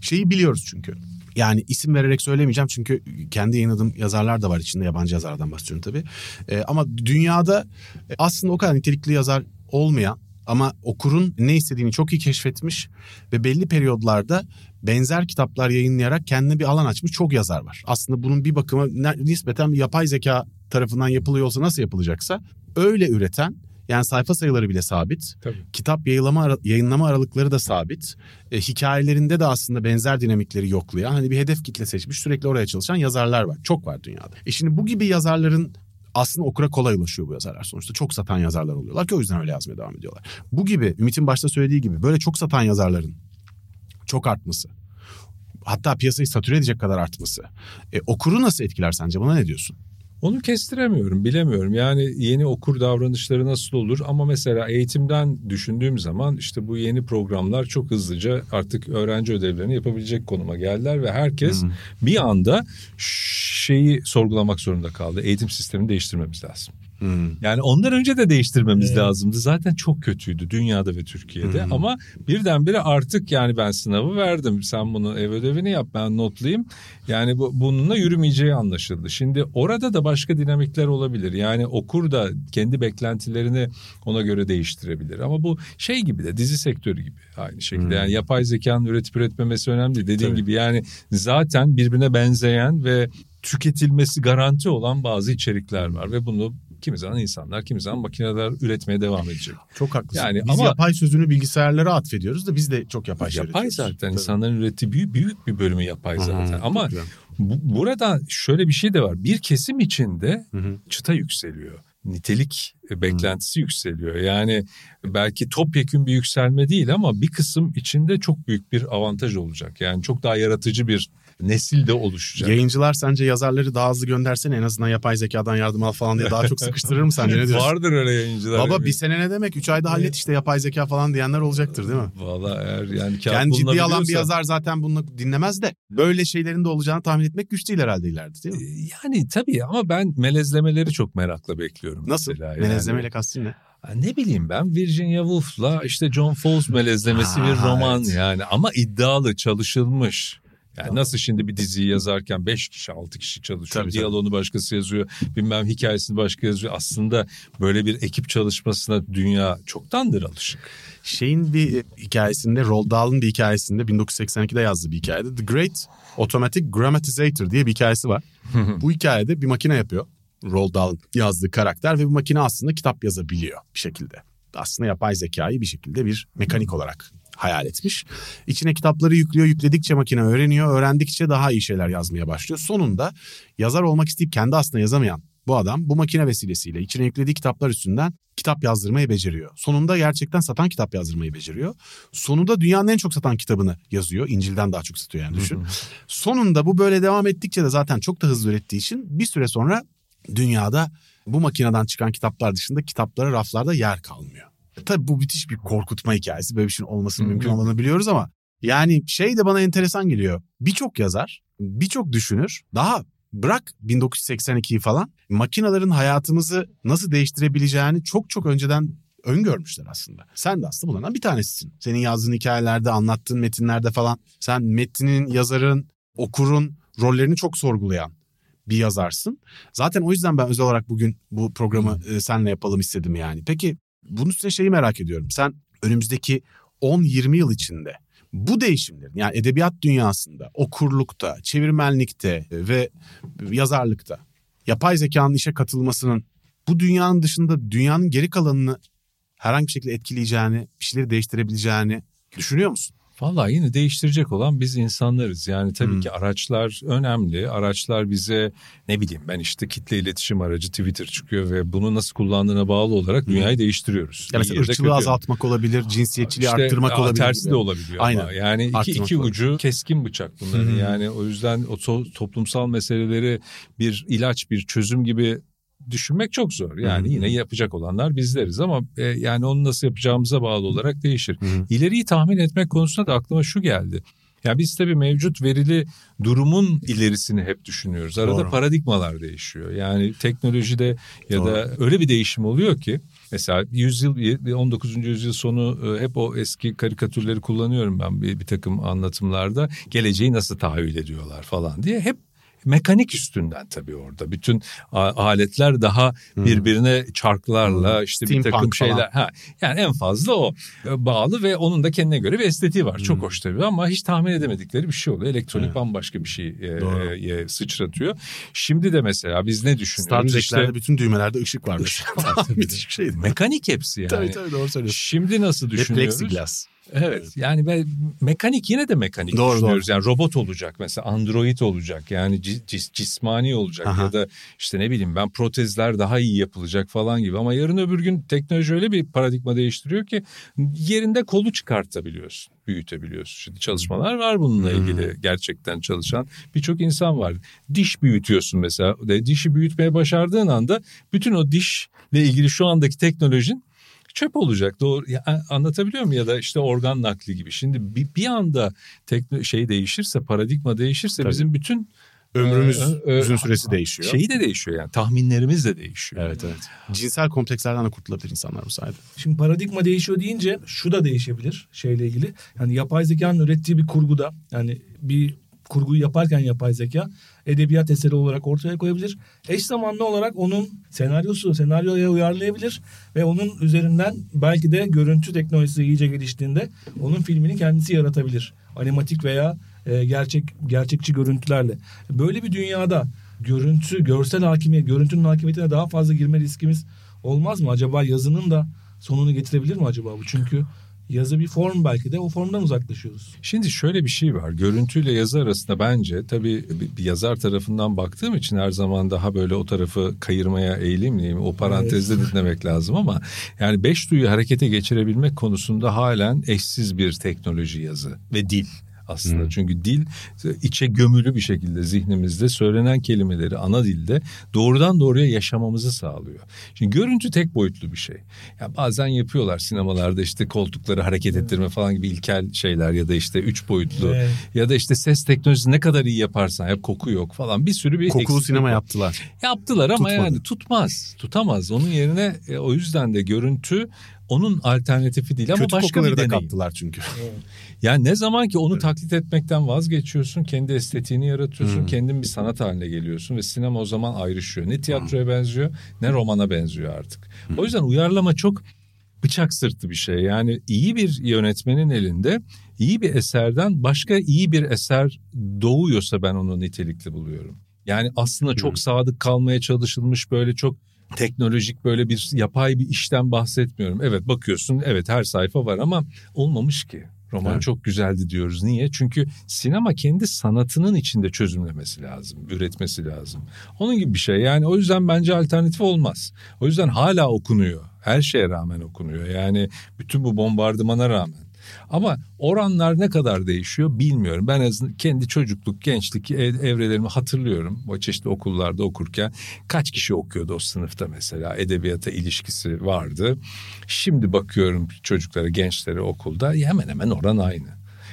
B: Şeyi biliyoruz çünkü. Yani isim vererek söylemeyeceğim çünkü kendi yayınladığım yazarlar da var içinde yabancı yazarlardan bahsediyorum tabii. Ee, ama dünyada e, aslında o kadar nitelikli yazar olmayan ama okurun ne istediğini çok iyi keşfetmiş ve belli periyodlarda benzer kitaplar yayınlayarak kendine bir alan açmış çok yazar var. Aslında bunun bir bakıma nispeten bir yapay zeka tarafından yapılıyorsa nasıl yapılacaksa öyle üreten yani sayfa sayıları bile sabit. Tabii. Kitap yayınlama, yayınlama aralıkları da sabit. E, hikayelerinde de aslında benzer dinamikleri yoklayan hani bir hedef kitle seçmiş sürekli oraya çalışan yazarlar var. Çok var dünyada. E şimdi bu gibi yazarların aslında okura kolay ulaşıyor bu yazarlar sonuçta. Çok satan yazarlar oluyorlar ki o yüzden öyle yazmaya devam ediyorlar. Bu gibi Ümit'in başta söylediği gibi böyle çok satan yazarların çok artması. Hatta piyasayı satüre edecek kadar artması. E, okuru nasıl etkiler sence? Buna ne diyorsun?
C: Onu kestiremiyorum, bilemiyorum. Yani yeni okur davranışları nasıl olur ama mesela eğitimden düşündüğüm zaman işte bu yeni programlar çok hızlıca artık öğrenci ödevlerini yapabilecek konuma geldiler ve herkes hmm. bir anda şeyi sorgulamak zorunda kaldı. Eğitim sistemini değiştirmemiz lazım. Hmm. Yani ondan önce de değiştirmemiz evet. lazımdı. Zaten çok kötüydü dünyada ve Türkiye'de. Hmm. Ama birdenbire artık yani ben sınavı verdim. Sen bunu ev ödevini yap ben notlayayım. Yani bu, bununla yürümeyeceği anlaşıldı. Şimdi orada da başka dinamikler olabilir. Yani okur da kendi beklentilerini ona göre değiştirebilir. Ama bu şey gibi de dizi sektörü gibi aynı şekilde. Hmm. Yani yapay zekanın üretip üretmemesi önemli değil. Dediğin Tabii. gibi yani zaten birbirine benzeyen ve tüketilmesi garanti olan bazı içerikler var ve bunu kimi zaman insanlar, kimi zaman makineler üretmeye devam edecek.
B: Çok haklısın. Yani biz ama yapay sözünü bilgisayarlara atfediyoruz da biz de çok yapay şey
C: Yapay zaten Tabii. insanların ürettiği büyük, büyük bir bölümü yapay zaten. Hı-hı, ama bu, burada şöyle bir şey de var. Bir kesim içinde Hı-hı. çıta yükseliyor nitelik beklentisi hmm. yükseliyor. Yani belki topyekün bir yükselme değil ama bir kısım içinde çok büyük bir avantaj olacak. Yani çok daha yaratıcı bir nesil de oluşacak.
B: Yayıncılar sence yazarları daha hızlı göndersene en azından yapay zekadan yardım al falan diye daha çok sıkıştırır mı sence ne diyorsun?
C: Vardır öyle yayıncılar.
B: Baba bir sene ne demek? 3 ayda hallet işte yapay zeka falan diyenler olacaktır değil mi?
C: Valla eğer yani kağıt
B: Yani ciddi alan bir yazar zaten bunu dinlemez de böyle şeylerin de olacağını tahmin etmek güç değil herhalde ileride değil mi?
C: Yani tabii ama ben melezlemeleri çok merakla bekliyorum.
B: Nasıl?
C: Yani-
B: Melezlemeyle kastın ne?
C: Ne bileyim ben Virginia Woolf'la işte John Fowles melezlemesi
B: Ha,
C: bir roman
B: evet.
C: yani ama iddialı çalışılmış. Yani nasıl şimdi bir diziyi yazarken 5 kişi 6 kişi çalışıyor.
B: Tabii, tabii.
C: Diyaloğunu başkası yazıyor. Bilmem hikayesini başka yazıyor. Aslında böyle bir ekip çalışmasına dünya çoktandır alışık.
B: Şeyin bir hikayesinde, Roald Dahl'ın bir hikayesinde 1982'de yazdığı bir hikayede The Great Automatic Grammatizator diye bir hikayesi var. bu hikayede bir makine yapıyor. Roald Dahl'ın yazdığı karakter ve bu makine aslında kitap yazabiliyor bir şekilde. Aslında yapay zekayı bir şekilde bir mekanik olarak hayal etmiş. İçine kitapları yüklüyor, yükledikçe makine öğreniyor, öğrendikçe daha iyi şeyler yazmaya başlıyor. Sonunda yazar olmak isteyip kendi aslında yazamayan bu adam bu makine vesilesiyle içine yüklediği kitaplar üstünden kitap yazdırmayı beceriyor. Sonunda gerçekten satan kitap yazdırmayı beceriyor. Sonunda dünyanın en çok satan kitabını yazıyor. İncil'den daha çok satıyor yani düşün. Sonunda bu böyle devam ettikçe de zaten çok da hızlı ürettiği için bir süre sonra dünyada bu makineden çıkan kitaplar dışında kitaplara raflarda yer kalmıyor. Tabii bu müthiş bir korkutma hikayesi. Böyle bir şeyin olmasının mümkün olmadığını biliyoruz ama yani şey de bana enteresan geliyor. Birçok yazar, birçok düşünür daha bırak 1982'yi falan makinelerin hayatımızı nasıl değiştirebileceğini çok çok önceden öngörmüşler aslında. Sen de aslında bunlardan bir tanesisin. Senin yazdığın hikayelerde, anlattığın metinlerde falan sen metnin, yazarın, okurun rollerini çok sorgulayan bir yazarsın. Zaten o yüzden ben özel olarak bugün bu programı e, seninle yapalım istedim yani. Peki bunun üstüne şeyi merak ediyorum. Sen önümüzdeki 10-20 yıl içinde bu değişimlerin yani edebiyat dünyasında, okurlukta, çevirmenlikte ve yazarlıkta yapay zekanın işe katılmasının bu dünyanın dışında dünyanın geri kalanını herhangi bir şekilde etkileyeceğini, bir şeyleri değiştirebileceğini düşünüyor musun?
C: Vallahi yine değiştirecek olan biz insanlarız. Yani tabii
B: Hmm.
C: ki araçlar önemli. Araçlar bize ne bileyim ben işte kitle iletişim aracı Twitter çıkıyor ve bunu nasıl kullandığına bağlı olarak dünyayı değiştiriyoruz.
B: Ya mesela ırkçılığı azaltmak olabilir, cinsiyetçiliği
C: İşte,
B: arttırmak
C: aa,
B: olabilir
C: Tersi
B: gibi.
C: de olabiliyor
B: Aynen.
C: ama yani iki,
B: Arttırmak
C: iki
B: olabilir.
C: ucu keskin bıçak bunların.
B: Hı.
C: Yani o yüzden o to- toplumsal meseleleri bir ilaç bir çözüm gibi düşünmek çok zor. Yani yine yapacak olanlar bizleriz ama e, yani onu nasıl yapacağımıza bağlı olarak değişir.
B: Hı hı.
C: İleriyi tahmin etmek konusunda da aklıma şu geldi. Ya biz tabii mevcut verili durumun ilerisini hep düşünüyoruz. Arada
B: Doğru.
C: paradigmalar değişiyor. Yani teknolojide ya
B: Doğru.
C: da öyle bir değişim oluyor ki mesela yüzyıl 19. yüzyıl sonu e, hep o eski karikatürleri kullanıyorum ben bir, bir takım anlatımlarda. Geleceği nasıl tahayyül ediyorlar falan diye hep mekanik üstünden tabii orada. Bütün aletler daha birbirine çarklarla işte bir
B: Steampunk
C: takım
B: falan.
C: şeyler. Ha, yani en fazla o e, bağlı ve onun da kendine göre bir estetiği var. Çok
B: Hmm.
C: hoş tabii ama hiç tahmin edemedikleri bir şey oluyor. Elektronik
B: Evet.
C: bambaşka bir şey e,
B: Doğru.
C: e, e, sıçratıyor. Şimdi de mesela biz ne
B: Star
C: düşünüyoruz?
B: Trek'lerde
C: İşte
B: bütün düğmelerde ışık var.
C: Işık var.
B: Müthiş bir şeydi.
C: mekanik hepsi yani.
B: Tabii tabii doğru söylüyorsun.
C: Şimdi nasıl
B: Ve
C: düşünüyoruz? Evet yani ben mekanik yine de mekanik
B: Doğru,
C: düşünüyoruz. Yani robot olacak mesela android olacak yani cis- cis- cismani olacak
B: Aha.
C: ya da işte ne bileyim ben protezler daha iyi yapılacak falan gibi. Ama yarın öbür gün teknoloji öyle bir paradigma değiştiriyor ki yerinde kolu çıkartabiliyorsun, büyütebiliyorsun. Şimdi çalışmalar var bununla
B: Hmm.
C: ilgili gerçekten çalışan birçok insan var. Diş büyütüyorsun mesela. Dişi büyütmeye başardığın anda bütün o dişle ilgili şu andaki teknolojin çöp olacak. Doğru ya, anlatabiliyor muyum ya da işte organ nakli gibi. Şimdi bir, bir anda tekno şey değişirse, paradigma değişirse
B: Tabii.
C: bizim bütün
B: Ömrümüzün
C: Ee, e,
B: süresi değişiyor.
C: şeyi de değişiyor yani tahminlerimiz de değişiyor.
B: Evet evet. Cinsel komplekslerden de kurtulabilir insanlar bu sayede.
D: Şimdi paradigma değişiyor deyince şu da değişebilir şeyle ilgili. Yani yapay zekanın ürettiği bir kurguda yani bir kurguyu yaparken yapay zeka edebiyat eseri olarak ortaya koyabilir. Eş zamanlı olarak onun senaryosu senaryoya uyarlayabilir ve onun üzerinden belki de görüntü teknolojisi iyice geliştiğinde onun filmini kendisi yaratabilir. Animatik veya e, gerçek gerçekçi görüntülerle. Böyle bir dünyada görüntü, görsel hakimiyet, görüntünün hakimiyetine daha fazla girme riskimiz olmaz mı? Acaba yazının da sonunu getirebilir mi acaba bu? Çünkü yazı bir form belki de o formdan uzaklaşıyoruz.
C: Şimdi şöyle bir şey var. Görüntüyle yazı arasında bence tabii bir- yazar tarafından baktığım için her zaman daha böyle o tarafı kayırmaya eğilimliyim. O parantezde dinlemek lazım ama yani beş duyu harekete geçirebilmek konusunda halen eşsiz bir teknoloji yazı ve dil. Aslında.
B: Hmm.
C: Çünkü dil içe gömülü bir şekilde zihnimizde söylenen kelimeleri ana dilde doğrudan doğruya yaşamamızı sağlıyor. Şimdi görüntü tek boyutlu bir şey. Ya bazen yapıyorlar sinemalarda işte koltukları hareket ettirme falan gibi ilkel şeyler ya da işte üç boyutlu
D: Evet.
C: ya da işte ses teknolojisi ne kadar iyi yaparsan yap koku yok falan bir sürü bir
B: Kokulu sinema yaptılar.
C: Yaptılar ama
B: Tutmadı.
C: yani tutmaz. Tutamaz. Onun yerine e, o yüzden de görüntü onun alternatifi değil ama
B: Kötü
C: başka
B: kokuları
C: bir
B: da
C: deneyim.
B: kaptılar çünkü.
C: Yani ne zaman ki onu
B: Evet.
C: taklit etmekten vazgeçiyorsun, kendi estetiğini yaratıyorsun,
B: Hmm.
C: kendin bir sanat haline geliyorsun ve sinema o zaman ayrışıyor. Ne tiyatroya benziyor, ne romana benziyor artık. O yüzden uyarlama çok bıçak sırtı bir şey. Yani iyi bir yönetmenin elinde iyi bir eserden başka iyi bir eser doğuyorsa ben onu nitelikli buluyorum. Yani aslında
B: Hmm.
C: çok sadık kalmaya çalışılmış böyle çok teknolojik böyle bir yapay bir işten bahsetmiyorum. Evet bakıyorsun evet her sayfa var ama olmamış ki. Roman
B: Evet.
C: çok güzeldi diyoruz. Niye? Çünkü sinema kendi sanatının içinde çözümlemesi lazım, üretmesi lazım. Onun gibi bir şey. Yani o yüzden bence alternatif olmaz. O yüzden hala okunuyor. Her şeye rağmen okunuyor. Yani bütün bu bombardımana rağmen. Ama oranlar ne kadar değişiyor bilmiyorum. Ben azın kendi çocukluk, gençlik ev- evrelerimi hatırlıyorum. O çeşitli okullarda okurken kaç kişi okuyordu o sınıfta mesela edebiyata ilişkisi vardı. Şimdi bakıyorum çocuklara, gençlere okulda hemen hemen oran aynı.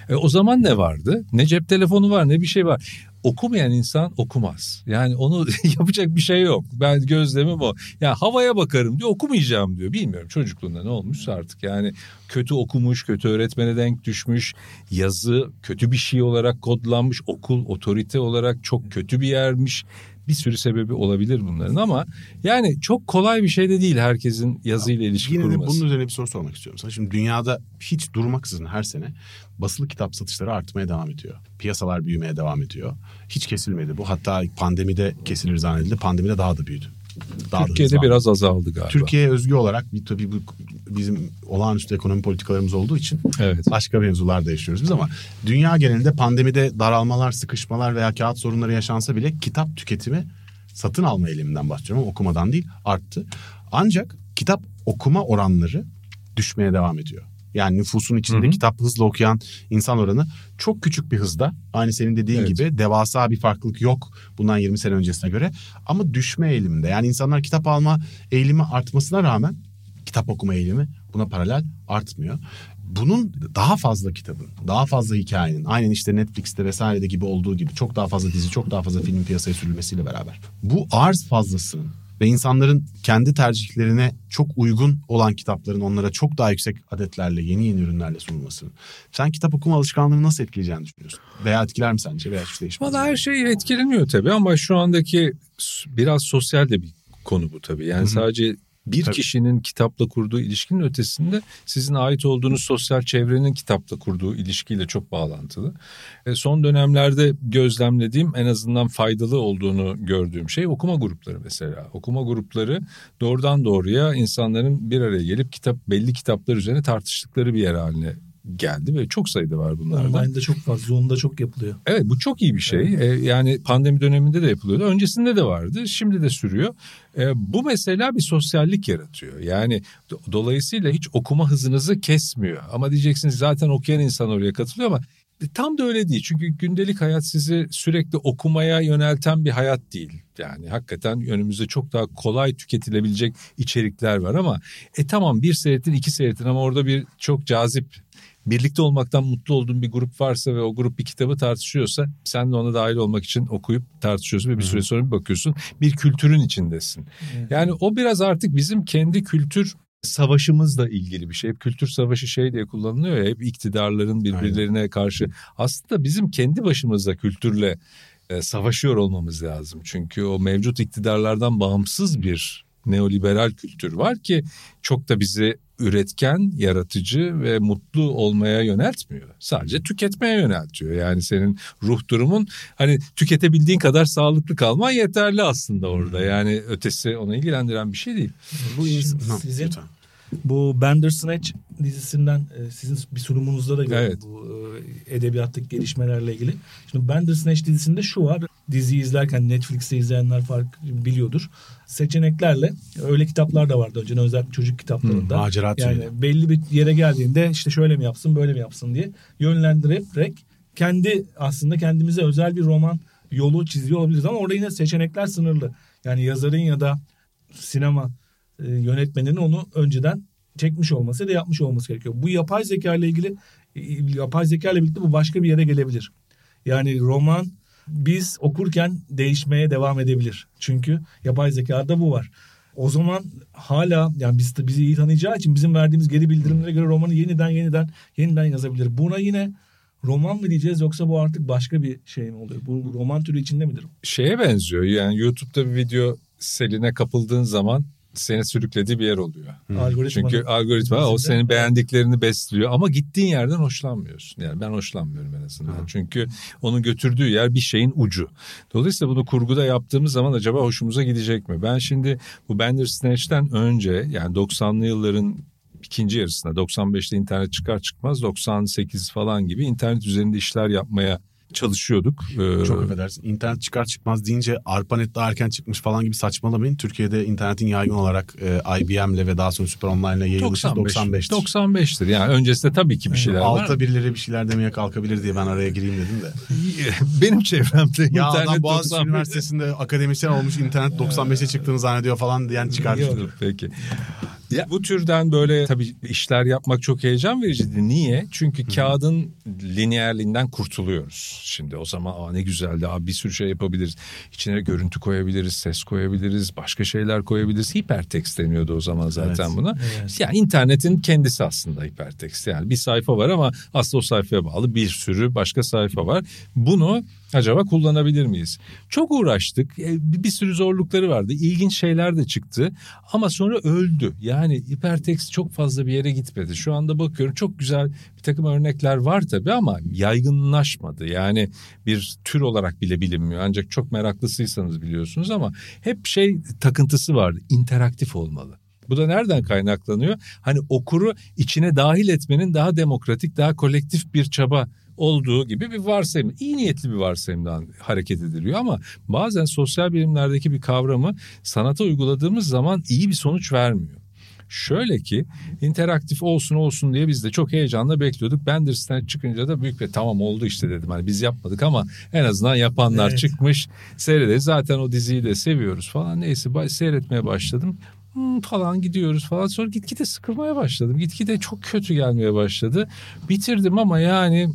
C: E, o zaman ne vardı? Ne cep telefonu var ne bir şey var. Okumayan insan okumaz. Yani onu yapacak bir şey yok. Ben gözlemim o. Ya havaya bakarım diyor okumayacağım diyor. Bilmiyorum çocukluğunda ne olmuşsa artık. Yani kötü okumuş, kötü öğretmene denk düşmüş. Yazı kötü bir şey olarak kodlanmış. Okul otorite olarak çok kötü bir yermiş. Bir sürü sebebi olabilir bunların ama yani çok kolay bir şey de değil herkesin yazıyla ilişki
B: Yine de
C: kurması.
B: bunun üzerine bir soru sormak istiyorum sana. Şimdi dünyada hiç durmaksızın her sene basılı kitap satışları artmaya devam ediyor. Piyasalar büyümeye devam ediyor. Hiç kesilmedi bu. Hatta pandemide kesilir zannedildi. Pandemide daha da büyüdü. Daha
C: Türkiye'de biraz azaldı galiba.
B: Türkiye'ye özgü olarak bir, tabii bu bizim olağanüstü ekonomi politikalarımız olduğu için
C: Evet.
B: başka mevzularda yaşıyoruz biz ama dünya genelinde pandemide daralmalar, sıkışmalar veya kağıt sorunları yaşansa bile kitap tüketimi satın alma eğiliminden bahsediyorum ama okumadan değil arttı. Ancak kitap okuma oranları düşmeye devam ediyor. Yani nüfusun içinde
C: Hı hı.
B: kitap hızla okuyan insan oranı çok küçük bir hızda. Aynı senin dediğin
C: Evet.
B: gibi devasa bir farklılık yok bundan 20 sene öncesine göre. Ama düşme eğiliminde. Yani insanlar kitap alma eğilimi artmasına rağmen kitap okuma eğilimi buna paralel artmıyor. Bunun daha fazla kitabın, daha fazla hikayenin, aynen işte Netflix'te vesairede gibi olduğu gibi çok daha fazla dizi, çok daha fazla film piyasaya sürülmesiyle beraber. Bu arz fazlasının ve insanların kendi tercihlerine çok uygun olan kitapların onlara çok daha yüksek adetlerle, yeni yeni ürünlerle sunulmasının. Sen kitap okuma alışkanlığını nasıl etkileyeceğini düşünüyorsun? Veya etkiler mi sence veya hiç değişmez?
C: Valla her şey etkileniyor tabii ama şu andaki biraz sosyal de bir konu bu tabii. Yani
B: Hı hı.
C: sadece bir
B: Tabii.
C: kişinin kitapla kurduğu ilişkinin ötesinde sizin ait olduğunuz sosyal çevrenin kitapla kurduğu ilişkiyle çok bağlantılı. E, son dönemlerde gözlemlediğim en azından faydalı olduğunu gördüğüm şey okuma grupları mesela. Okuma grupları doğrudan doğruya insanların bir araya gelip kitap belli kitaplar üzerine tartıştıkları bir yer haline geldi ve çok sayıda var bunlardan.
D: Online'da çok fazla, Zoom'da çok yapılıyor.
C: Evet bu çok iyi bir şey. Ee, yani pandemi döneminde de yapılıyordu. Öncesinde de vardı. Şimdi de sürüyor. Ee, bu mesela bir sosyallik yaratıyor. Yani do- dolayısıyla hiç okuma hızınızı kesmiyor. Ama diyeceksiniz zaten okuyan insan oraya katılıyor ama tam da öyle değil. Çünkü gündelik hayat sizi sürekli okumaya yönelten bir hayat değil. Yani hakikaten önümüzde çok daha kolay tüketilebilecek içerikler var ama e tamam bir seyretin iki seyretin ama orada bir çok cazip birlikte olmaktan mutlu olduğun bir grup varsa ve o grup bir kitabı tartışıyorsa sen de ona dahil olmak için okuyup tartışıyorsun ve bir süre sonra bir bakıyorsun bir kültürün içindesin. Yani o biraz artık bizim kendi kültür savaşımızla ilgili bir şey. Hep kültür savaşı şey diye kullanılıyor ya hep iktidarların birbirlerine karşı. Aslında bizim kendi başımıza kültürle e, savaşıyor olmamız lazım. Çünkü o mevcut iktidarlardan bağımsız bir neoliberal kültür var ki çok da bizi üretken, yaratıcı ve mutlu olmaya yöneltmiyor. Sadece tüketmeye yöneltiyor. Yani senin ruh durumun hani tüketebildiğin kadar sağlıklı kalman yeterli aslında orada. Yani ötesi onu ilgilendiren bir şey değil.
D: Bu sizin
B: lütfen.
D: bu Bandersnatch dizisinden e, sizin bir sunumunuzda da gördüm
C: Evet.
D: bu e, edebiyattaki gelişmelerle ilgili. Şimdi Bandersnatch dizisinde şu var. Diziyi izlerken Netflix'te izleyenler fark biliyordur. Seçeneklerle öyle kitaplar da vardı önceden özellikle çocuk kitaplarında.
B: Macera
D: Yani
B: türü.
D: belli bir yere geldiğinde işte şöyle mi yapsın böyle mi yapsın diye yönlendirerek kendi aslında kendimize özel bir roman yolu çiziyor olabiliriz ama orada yine seçenekler sınırlı. Yani yazarın ya da sinema e, yönetmeninin onu önceden çekmiş olması ya da yapmış olması gerekiyor. Bu yapay zeka ile ilgili yapay zeka ile birlikte bu başka bir yere gelebilir. Yani roman biz okurken değişmeye devam edebilir. Çünkü yapay zekada bu var. O zaman hala yani biz bizi iyi tanıyacağı için bizim verdiğimiz geri bildirimlere göre romanı yeniden yeniden yeniden yazabilir. Buna yine roman mı diyeceğiz yoksa bu artık başka bir şey mi oluyor? Bu roman türü içinde midir?
C: Şeye benziyor yani YouTube'da bir video seline kapıldığın zaman seni sürüklediği bir yer oluyor.
D: Algoritmanın
C: Çünkü algoritma o senin beğendiklerini besliyor ama gittiğin yerden hoşlanmıyorsun. Yani ben hoşlanmıyorum en azından. Çünkü onun götürdüğü yer bir şeyin ucu. Dolayısıyla bunu kurguda yaptığımız zaman acaba hoşumuza gidecek mi? Ben şimdi bu Bandersnatch'ten önce yani 90'lı yılların ikinci yarısında 95'te internet çıkar çıkmaz 98 falan gibi internet üzerinde işler yapmaya çalışıyorduk. Ee,
B: Çok affedersin. İnternet çıkar çıkmaz deyince ARPANET daha erken çıkmış falan gibi saçmalamayın. Türkiye'de internetin yaygın olarak e, IBM'le ve daha sonra Süper Online'la yayılışı
C: 95
B: 95'tir.
C: 95'tir. Yani öncesinde tabii ki bir şeyler var.
B: Alta birileri bir şeyler demeye kalkabilir diye ben araya gireyim dedim de.
C: Benim çevremde
B: Ya
C: internet
B: adam Boğaziçi
C: 95
B: Üniversitesi'nde akademisyen olmuş internet 95'e çıktığını zannediyor falan diyen çıkar.
C: Yok, Peki. Ya, bu türden böyle tabii işler yapmak çok heyecan vericiydi. Niye? Çünkü kağıdın lineerliğinden kurtuluyoruz. Şimdi o zaman Aa, ne güzeldi abi bir sürü şey yapabiliriz. İçine görüntü koyabiliriz, ses koyabiliriz, başka şeyler koyabiliriz. Hipertekst deniyordu o zaman zaten
B: Evet.
C: buna.
D: Evet.
C: Yani internetin kendisi aslında hipertekst. Yani bir sayfa var ama aslında o sayfaya bağlı bir sürü başka sayfa var. Bunu acaba kullanabilir miyiz? Çok uğraştık. E, Bir sürü zorlukları vardı. İlginç şeyler de çıktı. Ama sonra öldü. Yani hipertekst çok fazla bir yere gitmedi. Şu anda bakıyorum çok güzel bir takım örnekler var tabii ama yaygınlaşmadı. Yani bir tür olarak bile bilinmiyor. Ancak çok meraklısıysanız biliyorsunuz ama hep şey takıntısı vardı. İnteraktif olmalı. Bu da nereden kaynaklanıyor? Hani okuru içine dahil etmenin daha demokratik, daha kolektif bir çaba olduğu gibi bir varsayım. iyi niyetli bir varsayımdan hareket ediliyor ama bazen sosyal bilimlerdeki bir kavramı sanata uyguladığımız zaman iyi bir sonuç vermiyor. Şöyle ki interaktif olsun olsun diye biz de çok heyecanla bekliyorduk. Bandersnatch çıkınca da büyük bir tamam oldu işte dedim. Hani biz yapmadık ama en azından yapanlar
D: Evet.
C: çıkmış. Seyrederiz. Zaten o diziyi de seviyoruz falan. Neyse seyretmeye başladım. Hmm, falan gidiyoruz falan. Sonra gitgide sıkılmaya başladım. Gitgide çok kötü gelmeye başladı. Bitirdim ama yani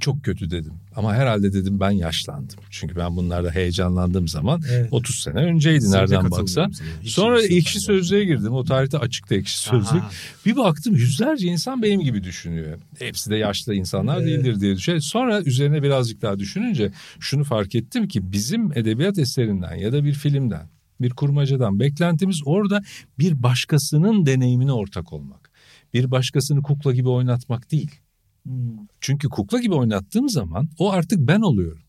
C: çok kötü dedim. Ama herhalde dedim ben yaşlandım. Çünkü ben bunlarda heyecanlandığım zaman
D: Evet.
C: 30 sene önceydi
B: Kesinlikle
C: nereden baksan. Sonra ekşi sözlüğe girdim. O tarihte açıkta ekşi sözlük.
B: Aha.
C: Bir baktım yüzlerce insan benim gibi düşünüyor. Hepsi de yaşlı insanlar
D: Evet.
C: değildir diye düşünüyorum. Sonra üzerine birazcık daha düşününce şunu fark ettim ki bizim edebiyat eserinden ya da bir filmden, bir kurmacadan beklentimiz orada bir başkasının deneyimine ortak olmak. Bir başkasını kukla gibi oynatmak değil. Çünkü kukla gibi oynattığım zaman o artık ben oluyorum.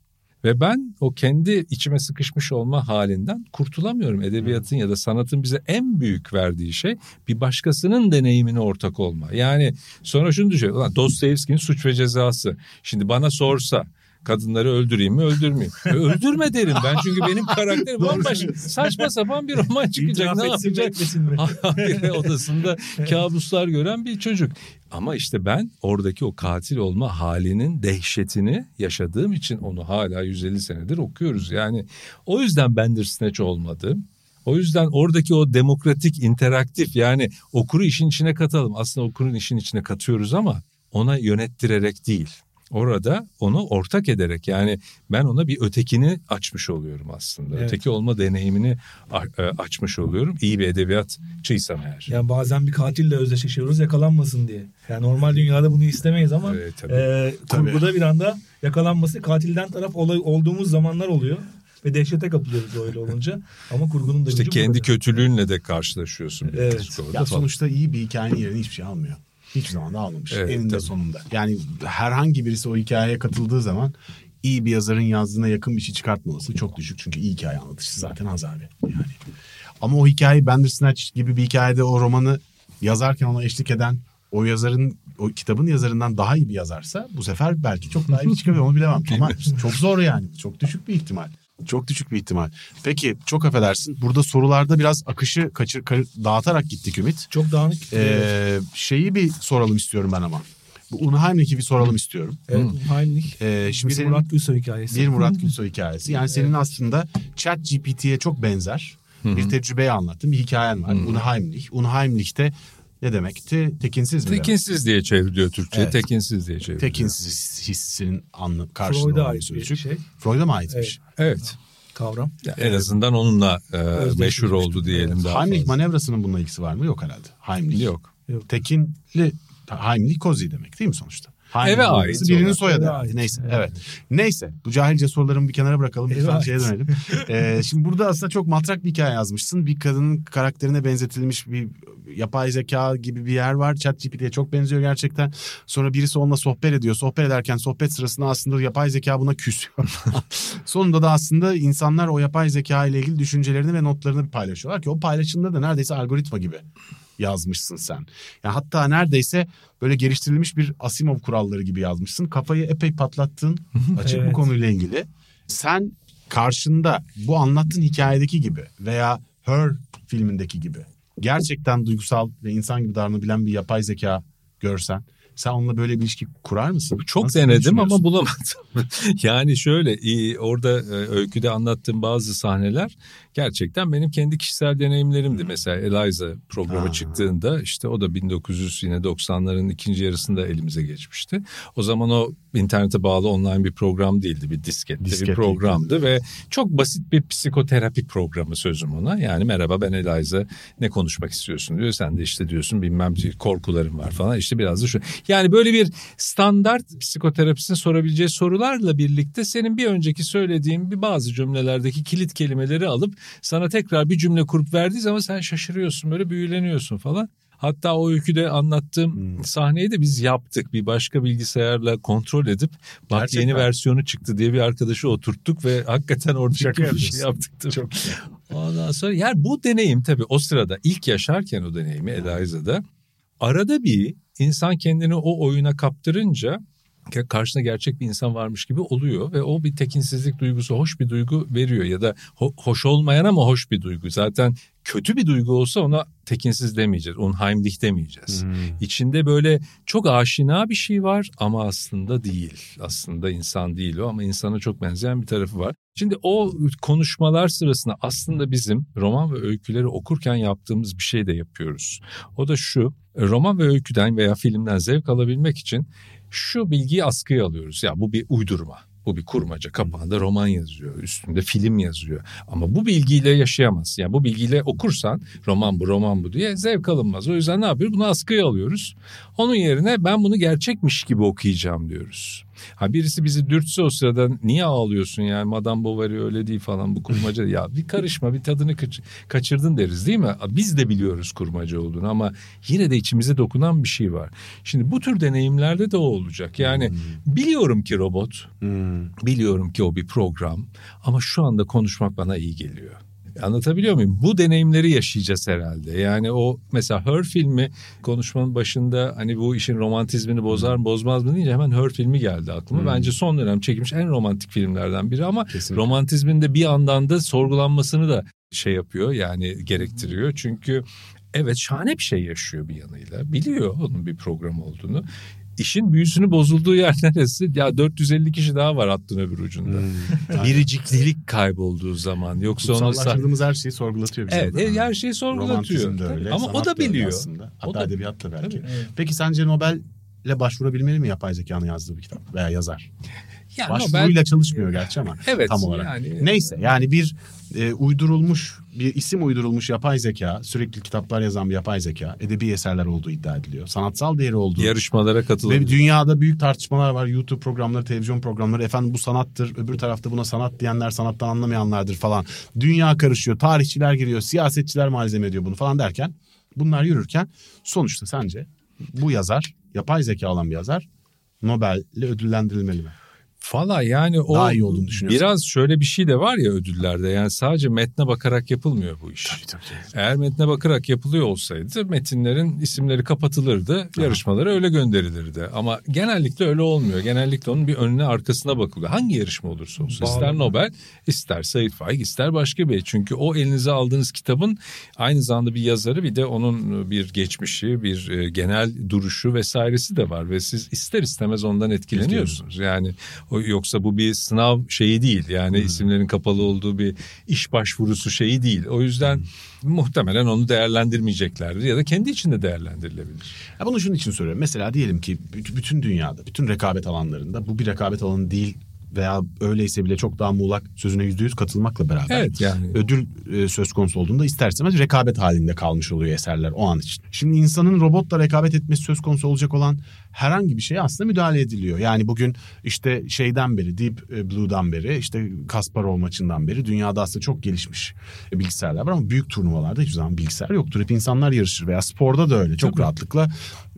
C: Ve ben o kendi içime sıkışmış olma halinden kurtulamıyorum. Edebiyatın ya da sanatın bize en büyük verdiği şey bir başkasının deneyimine ortak olma. Yani sonra şunu düşün. Dostoyevski'nin suç ve cezası. Şimdi bana sorsa kadınları öldüreyim mi öldürmeyeyim. Öldürme derim ben çünkü benim karakterim bambaşka saçma sapan bir roman çıkacak.
D: İtiraf
C: Ne yapacak? Hayır, odasında kabuslar gören bir çocuk. Ama işte ben oradaki o katil olma halinin dehşetini yaşadığım için onu hala 150 senedir okuyoruz. Yani o yüzden Bandersnatch olmadı. O yüzden oradaki o demokratik, interaktif yani okuru işin içine katalım. Aslında okurun işin içine katıyoruz ama ona yönettirerek değil. Orada onu ortak ederek yani ben ona bir ötekini açmış oluyorum aslında.
D: Evet.
C: Öteki olma deneyimini a- e, açmış oluyorum. İyi bir edebiyatçıysam eğer.
D: Yani bazen bir katille özdeşleşiyoruz yakalanmasın diye. Yani normal dünyada bunu istemeyiz ama
C: Evet, tabii.
D: e,
B: Tabii.
D: kurguda bir anda yakalanması katilden taraf olay, olduğumuz zamanlar oluyor. Ve dehşete kapılıyoruz öyle olunca. Ama kurgunun da
C: İşte kendi
D: burada.
C: kötülüğünle de karşılaşıyorsun.
D: Evet.
B: Ya sonuçta iyi bir hikayenin yerini hiçbir şey almıyor. Hiçbir zaman da almamış.
C: Evet,
B: Eninde
C: tabii.
B: sonunda. Yani herhangi birisi o hikayeye katıldığı zaman iyi bir yazarın yazdığına yakın bir şey çıkartma olasılığı çok düşük. Çünkü iyi hikaye anlatıcısı zaten az abi. Yani. Ama o hikayeyi Bandersnatch gibi bir hikayede o romanı yazarken ona eşlik eden o yazarın o kitabın yazarından daha iyi bir yazarsa bu sefer belki çok daha iyi çıkabilir onu bilemem. Ama çok zor yani. Çok düşük bir ihtimal. Çok düşük bir ihtimal. Peki çok affedersin. Burada sorularda biraz akışı kaçır, kar- dağıtarak gittik Ümit.
D: Çok dağınık.
B: Ee, şeyi bir soralım istiyorum ben ama. Bu Unheimlich'i bir soralım istiyorum.
D: Evet, Heimlich.
B: Ee, şimdi
D: bir
B: senin
D: Murat Gülsoy hikayesi.
B: bir Murat Gülsoy hikayesi. Yani senin aslında Chat GPT'ye çok benzer bir tecrübeyi anlattın. Bir hikayen var. Unheimlich. Unheimlich'te ne demekti? Tekinsiz mi? demek?
C: Tekinsiz diye çevriliyor Türkçe.
B: Evet.
C: Tekinsiz diye çevriliyor.
B: Tekinsiz hissinin anlı karşılığı
D: Freud'a ait bir
B: sözcük.
D: şey.
B: Freud'a mı aitmiş?
C: Evet.
D: Kavram.
C: En azından onunla e, meşhur oldu diyelim daha
B: Heimlich
C: fazla.
B: manevrasının bununla ilgisi var mı? Yok herhalde. Heimlich.
C: Yok.
B: Tekinli Heimlich Kozi demek değil mi sonuçta?
C: Eve
B: Heimlich
C: ait
B: Birinin soyadı.
D: Eve ait.
B: Neyse
D: Evet.
B: evet. Neyse bu cahilce sorularımı bir kenara bırakalım. Lütfen
D: Eve
B: şeye dönelim. Ee, şimdi burada aslında çok matrak bir hikaye yazmışsın. Bir kadının karakterine benzetilmiş bir yapay zeka gibi bir yer var. ChatGPT'ye çok benziyor gerçekten. Sonra birisi onunla sohbet ediyor. Sohbet ederken sohbet sırasında aslında yapay zeka buna küsüyor. Sonunda da aslında insanlar o yapay zeka ile ilgili düşüncelerini ve notlarını paylaşıyorlar ki o paylaşımda da neredeyse algoritma gibi yazmışsın sen. Yani hatta neredeyse böyle geliştirilmiş bir Asimov kuralları gibi yazmışsın. Kafayı epey patlattın açık bu
D: Evet.
B: konuyla ilgili. Sen karşında bu anlattığın hikayedeki gibi veya Her filmindeki gibi gerçekten duygusal ve insan gibi davranabilen bir yapay zeka görsen sen onunla böyle bir ilişki kurar mısın?
C: Çok
B: Nasıl
C: denedim ama bulamadım. yani şöyle orada e, öyküde anlattığım bazı sahneler gerçekten benim kendi kişisel deneyimlerimdi. Mesela Eliza programı
B: Ha.
C: çıktığında işte o da 1900 yine 90'ların ikinci yarısında elimize geçmişti. O zaman o internete bağlı online bir program değildi. Bir diskette bir
B: Disket
C: programdı ve çok basit bir psikoterapi programı sözüm ona. Yani merhaba ben Eliza ne konuşmak istiyorsun diyor. Sen de işte diyorsun bilmem korkularım var falan. İşte biraz da şu. Yani böyle bir standart psikoterapistin sorabileceği sorularla birlikte senin bir önceki söylediğin bir bazı cümlelerdeki kilit kelimeleri alıp sana tekrar bir cümle kurup verdiği zaman sen şaşırıyorsun böyle büyüleniyorsun falan. Hatta o öyküde anlattığım
B: Hmm.
C: sahneyi de biz yaptık. Bir başka bilgisayarla kontrol edip bak
B: Gerçekten.
C: yeni versiyonu çıktı diye bir arkadaşı oturttuk ve hakikaten orada
B: Şaka
C: bir şey yaptık. tabii.
B: Çok güzel.
C: Ondan sonra yani bu deneyim tabii o sırada ilk yaşarken o deneyimi Eliza'da arada bir insan kendini o oyuna kaptırınca karşısında gerçek bir insan varmış gibi oluyor ve o bir tekinsizlik duygusu hoş bir duygu veriyor ya da ho- hoş olmayan ama hoş bir duygu. Zaten kötü bir duygu olsa ona tekinsiz demeyeceğiz. Unheimlich demeyeceğiz.
B: Hmm.
C: İçinde böyle çok aşina bir şey var ama aslında değil. Aslında insan değil o ama insana çok benzeyen bir tarafı var. Şimdi o konuşmalar sırasında aslında bizim roman ve öyküleri okurken yaptığımız bir şey de yapıyoruz. O da şu roman ve öyküden veya filmden zevk alabilmek için şu bilgiyi askıya alıyoruz. Ya bu bir uydurma. Bu bir kurmaca. Kapağında roman yazıyor. Üstünde film yazıyor. Ama bu bilgiyle yaşayamazsın. Yani bu bilgiyle okursan roman bu roman bu diye zevk alınmaz. O yüzden ne yapıyoruz? Bunu askıya alıyoruz. Onun yerine ben bunu gerçekmiş gibi okuyacağım diyoruz. Ha birisi bizi dürtse o sırada niye ağlıyorsun yani Madame Bovary öyle değil falan bu kurmaca. ya bir karışma bir tadını kaç- kaçırdın deriz değil mi? Biz de biliyoruz kurmaca olduğunu ama yine de içimize dokunan bir şey var. Şimdi bu tür deneyimlerde de o olacak. Yani biliyorum ki robot,
B: Hmm.
C: biliyorum ki o bir program ama şu anda konuşmak bana iyi geliyor. Anlatabiliyor muyum? Bu deneyimleri yaşayacağız herhalde. Yani o mesela Her filmi konuşmanın başında hani bu işin romantizmini bozar mı bozmaz mı deyince hemen Her filmi geldi aklıma. Bence son dönem çekilmiş en romantik filmlerden biri ama
B: Kesinlikle.
C: romantizmin de bir yandan da sorgulanmasını da şey yapıyor yani gerektiriyor. Çünkü evet şahane bir şey yaşıyor bir yanıyla. Biliyor onun bir program olduğunu. İşin büyüsünü bozulduğu yer neresi? Ya 450 kişi daha var hattın öbür ucunda.
B: Hmm.
C: Biriciklilik kaybolduğu zaman. Yoksa onu sa-
B: Kutsallaştırdığımız her şeyi sorgulatıyor bize.
C: Evet, e, her şeyi sorgulatıyor.
B: Öyle.
C: Ama o da biliyor.
B: Aslında. Hatta
C: O da-
B: edebiyat da belki.
C: Tabii.
B: Peki sence Nobel'le başvurabilmeli mi yapay zekanın yazdığı bir kitap veya yazar?
C: Yani
B: Başvuruyla çalışmıyor gerçi ama
C: Evet,
B: tam olarak.
C: yani-
B: Neyse yani bir e, uydurulmuş bir isim uydurulmuş yapay zeka sürekli kitaplar yazan bir yapay zeka edebi eserler olduğu iddia ediliyor. Sanatsal değeri olduğu.
C: yarışmalara
B: Ve
C: katılabilir.
B: dünyada büyük tartışmalar var. YouTube programları, televizyon programları. Efendim bu sanattır. Öbür tarafta buna sanat diyenler sanattan anlamayanlardır falan. Dünya karışıyor. Tarihçiler giriyor. Siyasetçiler malzeme ediyor bunu falan derken. Bunlar yürürken sonuçta sence bu yazar, yapay zeka olan bir yazar Nobel'le ödüllendirilmeli mi?
C: Valla yani o
B: Daha iyi olduğunu düşünüyorsun.
C: biraz şöyle bir şey de var ya ödüllerde yani sadece metne bakarak yapılmıyor bu iş.
B: Tabii tabii.
C: Eğer metne bakarak yapılıyor olsaydı metinlerin isimleri kapatılırdı, yarışmalara öyle gönderilirdi. Ama genellikle öyle olmuyor. Genellikle onun bir önüne arkasına bakılıyor. Hangi yarışma olursa olsun.
D: Bağlı.
C: İster Nobel, ister Said Faik, ister başka bir. Çünkü o elinize aldığınız kitabın aynı zamanda bir yazarı bir de onun bir geçmişi, bir e, genel duruşu vesairesi de var. Ve siz ister istemez ondan etkileniyorsunuz. Yani yoksa bu bir sınav şeyi değil. Yani
B: Hmm.
C: isimlerin kapalı olduğu bir iş başvurusu şeyi değil. O yüzden
B: Hmm.
C: muhtemelen onu değerlendirmeyeceklerdir ya da kendi içinde değerlendirilebilir.
B: Ya bunu şunun için soruyorum. Mesela diyelim ki büt- bütün dünyada, bütün rekabet alanlarında bu bir rekabet alanı değil veya öyleyse bile çok daha muğlak sözüne yüzde yüz katılmakla beraber
C: Evet yani.
B: ödül e, söz konusu olduğunda ister istemez rekabet halinde kalmış oluyor eserler o an için. Şimdi insanın robotla rekabet etmesi söz konusu olacak olan herhangi bir şeye aslında müdahale ediliyor. Yani bugün işte şeyden beri Deep e, Blue'dan beri işte Kasparov maçından beri dünyada aslında çok gelişmiş e, bilgisayarlar var ama büyük turnuvalarda hiçbir zaman bilgisayar yoktur. Hep insanlar yarışır veya sporda da öyle. Çok
C: Tabii.
B: rahatlıkla